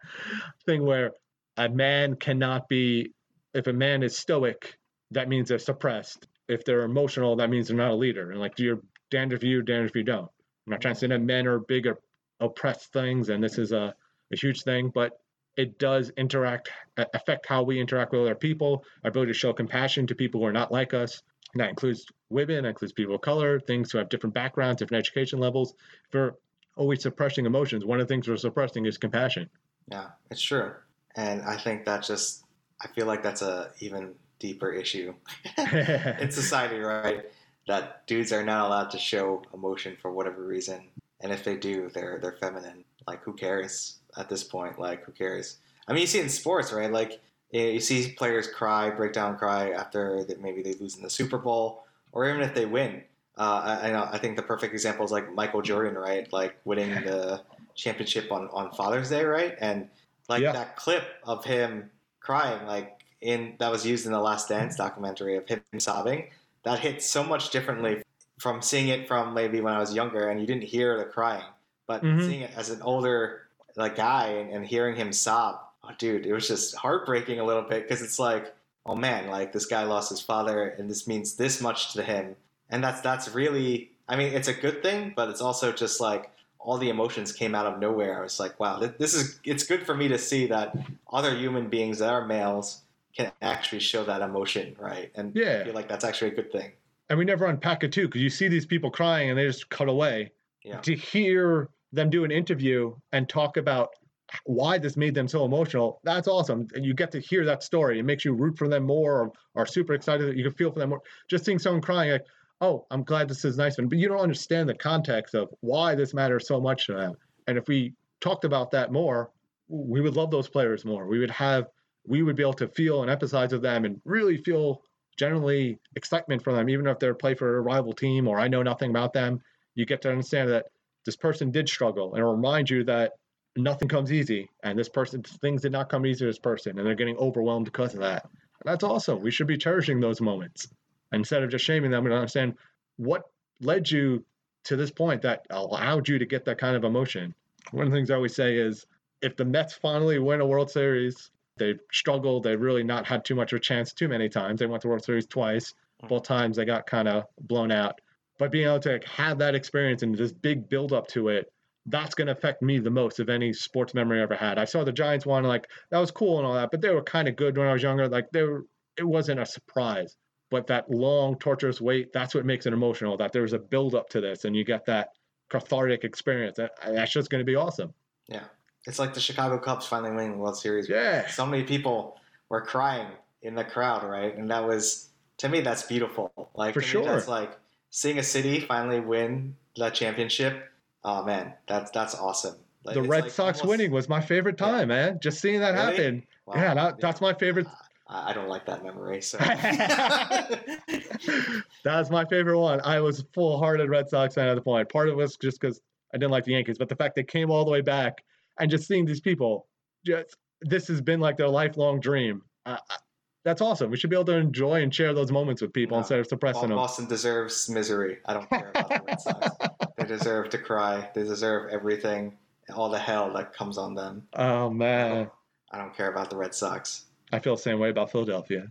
thing where a man cannot be, if a man is stoic, that means they're suppressed. If they're emotional, that means they're not a leader. And like you're damned if you, damned if you don't. I'm not trying to say that men are big or oppressed things, and this is a, a huge thing, but it does interact affect how we interact with other people our ability to show compassion to people who are not like us. And that includes women that includes people of color things who have different backgrounds different education levels. If we're always suppressing emotions. One of the things we're suppressing is compassion. Yeah it's true. And i think that just i feel like that's a even deeper issue in society right? That dudes are not allowed to show emotion for whatever reason. And if they do they're they're feminine like who cares at this point. Like, who cares? I mean, you see it in sports, right? Like, you see players cry, break down, cry after that maybe they lose in the Super Bowl, or even if they win. Uh, I, I, I think the perfect example is like Michael Jordan, right? Like winning the championship on, on Father's Day, right? And like yeah. that clip of him crying, like in that was used in the Last Dance documentary of him sobbing. That hit so much differently from seeing it from maybe when I was younger and you didn't hear the crying, but mm-hmm. seeing it as an older like guy and, and hearing him sob, oh, dude, it was just heartbreaking a little bit because it's like, oh man, like this guy lost his father and this means this much to him, and that's that's really, I mean, it's a good thing, but it's also just like all the emotions came out of nowhere. I was like, wow, this is it's good for me to see that other human beings that are males can actually show that emotion, right? And yeah. I feel like that's actually a good thing. And we never unpack it too, because you see these people crying and they just cut away. Yeah. To hear them do an interview and talk about why this made them so emotional, that's awesome. And you get to hear that story. It makes you root for them more or are super excited that you can feel for them more. Just seeing someone crying, like, oh, I'm glad this is nice. But you don't understand the context of why this matters so much to them. And if we talked about that more, we would love those players more. We would have, we would be able to feel and empathize with them and really feel generally excitement for them, even if they're play for a rival team or I know nothing about them. You get to understand that this person did struggle and remind you that nothing comes easy and this person things did not come easy to this person and they're getting overwhelmed because of that. That's awesome. We should be cherishing those moments. Instead of just shaming them and understand what led you to this point that allowed you to get that kind of emotion. One of the things i always say is if the mets finally win a world series they've struggled. They've really not had too much of a chance too many times. They went to world series twice. Hmm. Both times they got kind of blown out but being able to have that experience and this big build up to it that's going to affect me the most of any sports memory I ever had. I saw the Giants one, like that was cool and all that, but they were kind of good when I was younger. Like they were, it wasn't a surprise. But that long, torturous wait, that's what makes it emotional. That there was a build up to this, and you get that cathartic experience. That, that's just going to be awesome. Yeah, it's like the Chicago Cubs finally winning the World Series. Yeah, so many people were crying in the crowd, right? And that was to me, that's beautiful. Like for sure, that's like seeing a city finally win the championship. Oh man, that's that's awesome. Like, the Red like Sox almost, winning was my favorite time, yeah. man. Just seeing that really? happen. Wow. Yeah, that, that's my favorite. I don't like that memory. So that's my favorite one. I was full-hearted Red Sox fan at the point. Part of it was just because I didn't like the Yankees, but the fact they came all the way back and just seeing these people, just this has been like their lifelong dream. Uh, that's awesome. We should be able to enjoy and share those moments with people instead of suppressing them. Boston deserves misery. I don't care about the Red Sox. they deserve to cry. They deserve everything, all the hell that comes on them. Oh man, I don't, I don't care about the Red Sox. I feel the same way about Philadelphia.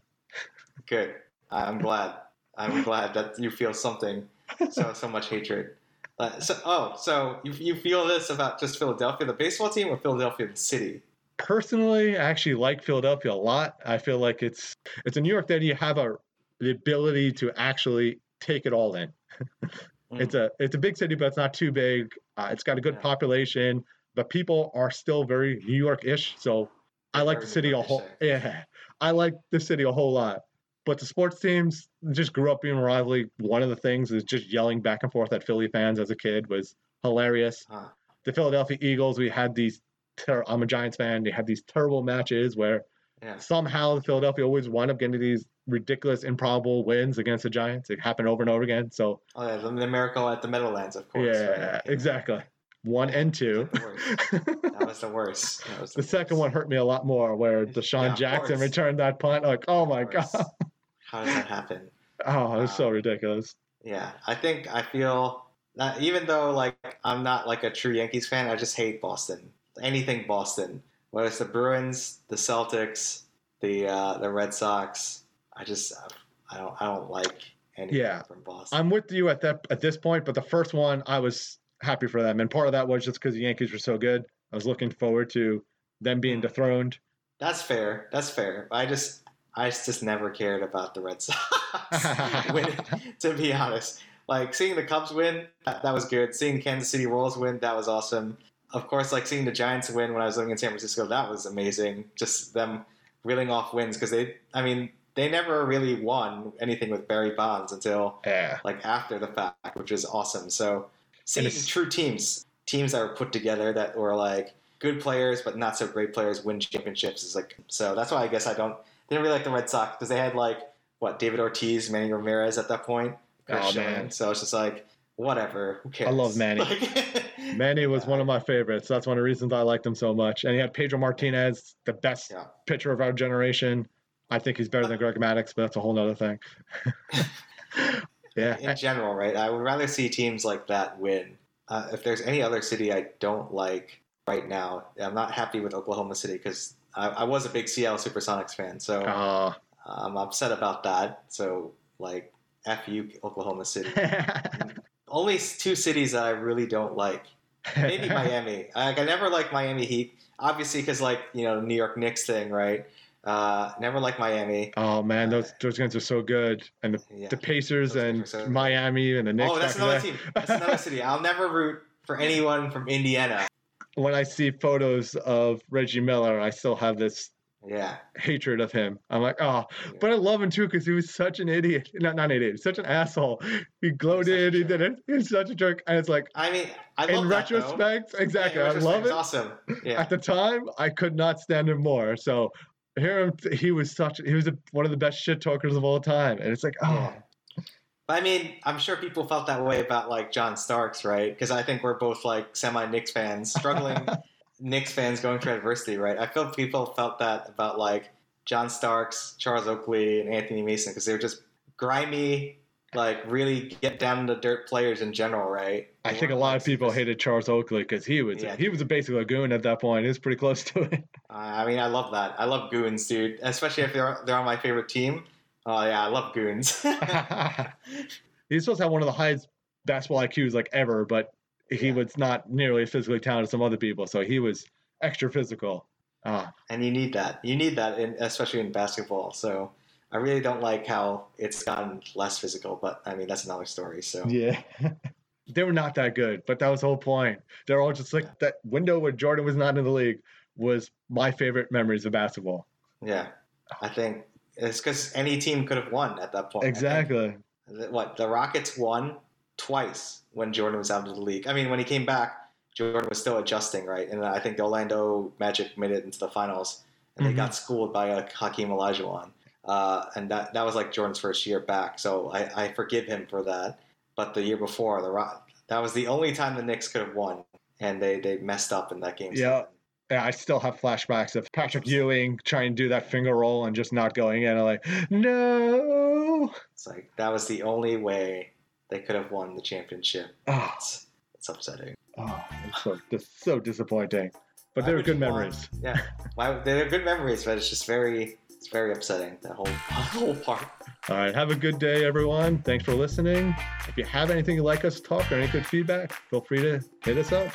Good. I'm glad. I'm glad that you feel something so so much hatred. Uh, so, oh, so you, you feel this about just Philadelphia, the baseball team, or Philadelphia, the city? Personally, I actually like Philadelphia a lot. I feel like it's it's in New York that you have a the ability to actually take it all in. mm. It's a it's a big city, but it's not too big. Uh, it's got a good yeah. population, but people are still very New York-ish. So I like the city a whole. Yeah, I like the city a whole lot. But the sports teams just grew up being a rivalry. One of the things is just yelling back and forth at Philly fans as a kid was hilarious. Huh. The Philadelphia Eagles, we had these. Ter- I'm a Giants fan. They had these terrible matches where Yeah. somehow the Philadelphia always wind up getting these ridiculous, improbable wins against the Giants. It happened over and over again. So Oh yeah, the, the miracle at the Meadowlands, of course. yeah, right? exactly. One and two. The. That was the worst. That was the second worst. one hurt me a lot more, where DeSean Jackson returned that punt. Like, oh my god. How does that happen? oh, it was so um, ridiculous. Yeah, I think I feel that even though like I'm not like a true Yankees fan, I just hate Boston. Anything Boston, whether it's the Bruins, the Celtics, the uh, the Red Sox, I just I don't I don't like anything Yeah. from Boston. I'm with you at that at this point, but the first one I was happy for them, and part of that was just because the Yankees were so good. I was looking forward to them being dethroned. That's fair. That's fair. I just I just never cared about the Red Sox winning, to be honest. Like seeing the Cubs win, that, that was good. Seeing Kansas City Royals win, that was awesome. Of course, like seeing the Giants win when I was living in San Francisco, that was amazing. Just them reeling off wins because they, I mean, they never really won anything with Barry Bonds until Yeah, like after the fact, which is awesome. So seeing true teams, teams that were put together that were like good players but not so great players win championships is like so that's why I guess I don't they didn't really like the Red Sox because they had like what David Ortiz, Manny Ramirez at that point. Oh, man. So it's just like whatever. Who cares? love Manny. Like- Manny was one of my favorites. That's one of the reasons I liked him so much. And he had Pedro Martinez, the best Yeah. pitcher of our generation. I think he's better than Greg Maddux, but that's a whole nother thing. yeah, in general, right? I would rather see teams like that win. Uh, if there's any other city I don't like right now, I'm not happy with Oklahoma City because I, I was a big Seattle SuperSonics fan, so Uh, I'm upset about that. So like, f you, Oklahoma City. Only two cities that I really don't like. Maybe Miami. Like I never like Miami Heat, obviously because like you know New York Knicks thing, right? Uh, never like Miami. Oh man, those those games are so good, and the, Yeah. the Pacers and so. Miami and the Knicks. Oh, that's another the team. That's another city. I'll never root for anyone from Indiana. When I see photos of Reggie Miller, I still have this Yeah. hatred of him. I'm like, oh, but I love him too because he was such an idiot. Not not an idiot, such an asshole. He gloated. He did it. He was such a jerk, and it's like. I mean, I love In that, though. retrospect, exactly, Yeah, I love it. Awesome. Yeah. At the time, I could not stand him more. So hear him. He was such. He was a, one of the best shit talkers of all time, and it's like, oh, Yeah. I mean, I'm sure people felt that way about like John Starks, right? Because I think we're both like semi Knicks fans, struggling Knicks fans going through adversity, right? I feel people felt that about like John Starks, Charles Oakley, and Anthony Mason because they were just grimy, like really get down to dirt players in general, right? I think a lot of people hated Charles Oakley because he was Yeah. he was a basic lagoon at that point. He was pretty close to it. Uh, I mean, I love that. I love goons, dude. Especially if they're they're on my favorite team. Oh yeah, I love goons. He's supposed to have one of the highest basketball IQs like ever, but he was not nearly as physically talented as some other people. So he was extra physical. Ah, and you need that. You need that, in, especially in basketball. So I really don't like how it's gotten less physical, but I mean that's another story. So yeah. they were not that good, but that was the whole point. They're all just like that window where Jordan was not in the league was my favorite memories of basketball. yeah, I think it's because any team could have won at that point. Exactly. What the Rockets won twice when Jordan was out of the league. I mean, when he came back, Jordan was still adjusting, right? And I think the Orlando Magic made it into the finals, and they Mhm. got schooled by uh, Hakeem Olajuwon. Uh, and that that was like Jordan's first year back, so I, I forgive him for that. But the year before, the that was the only time the Knicks could have won, and they they messed up in that game. Yeah. Yeah, I still have flashbacks of Patrick Ewing trying to do that finger roll and just not going in. I'm like, no. It's like that was the only way they could have won the championship. Oh, It's, it's upsetting. oh it's so, just so disappointing. But Why they were would good you want- memories. Yeah, Why, they're good memories, but it's just very, it's very upsetting. That whole whole part. All right. Have a good day, everyone. Thanks for listening. If you have anything you'd like us to talk or any good feedback, feel free to hit us up.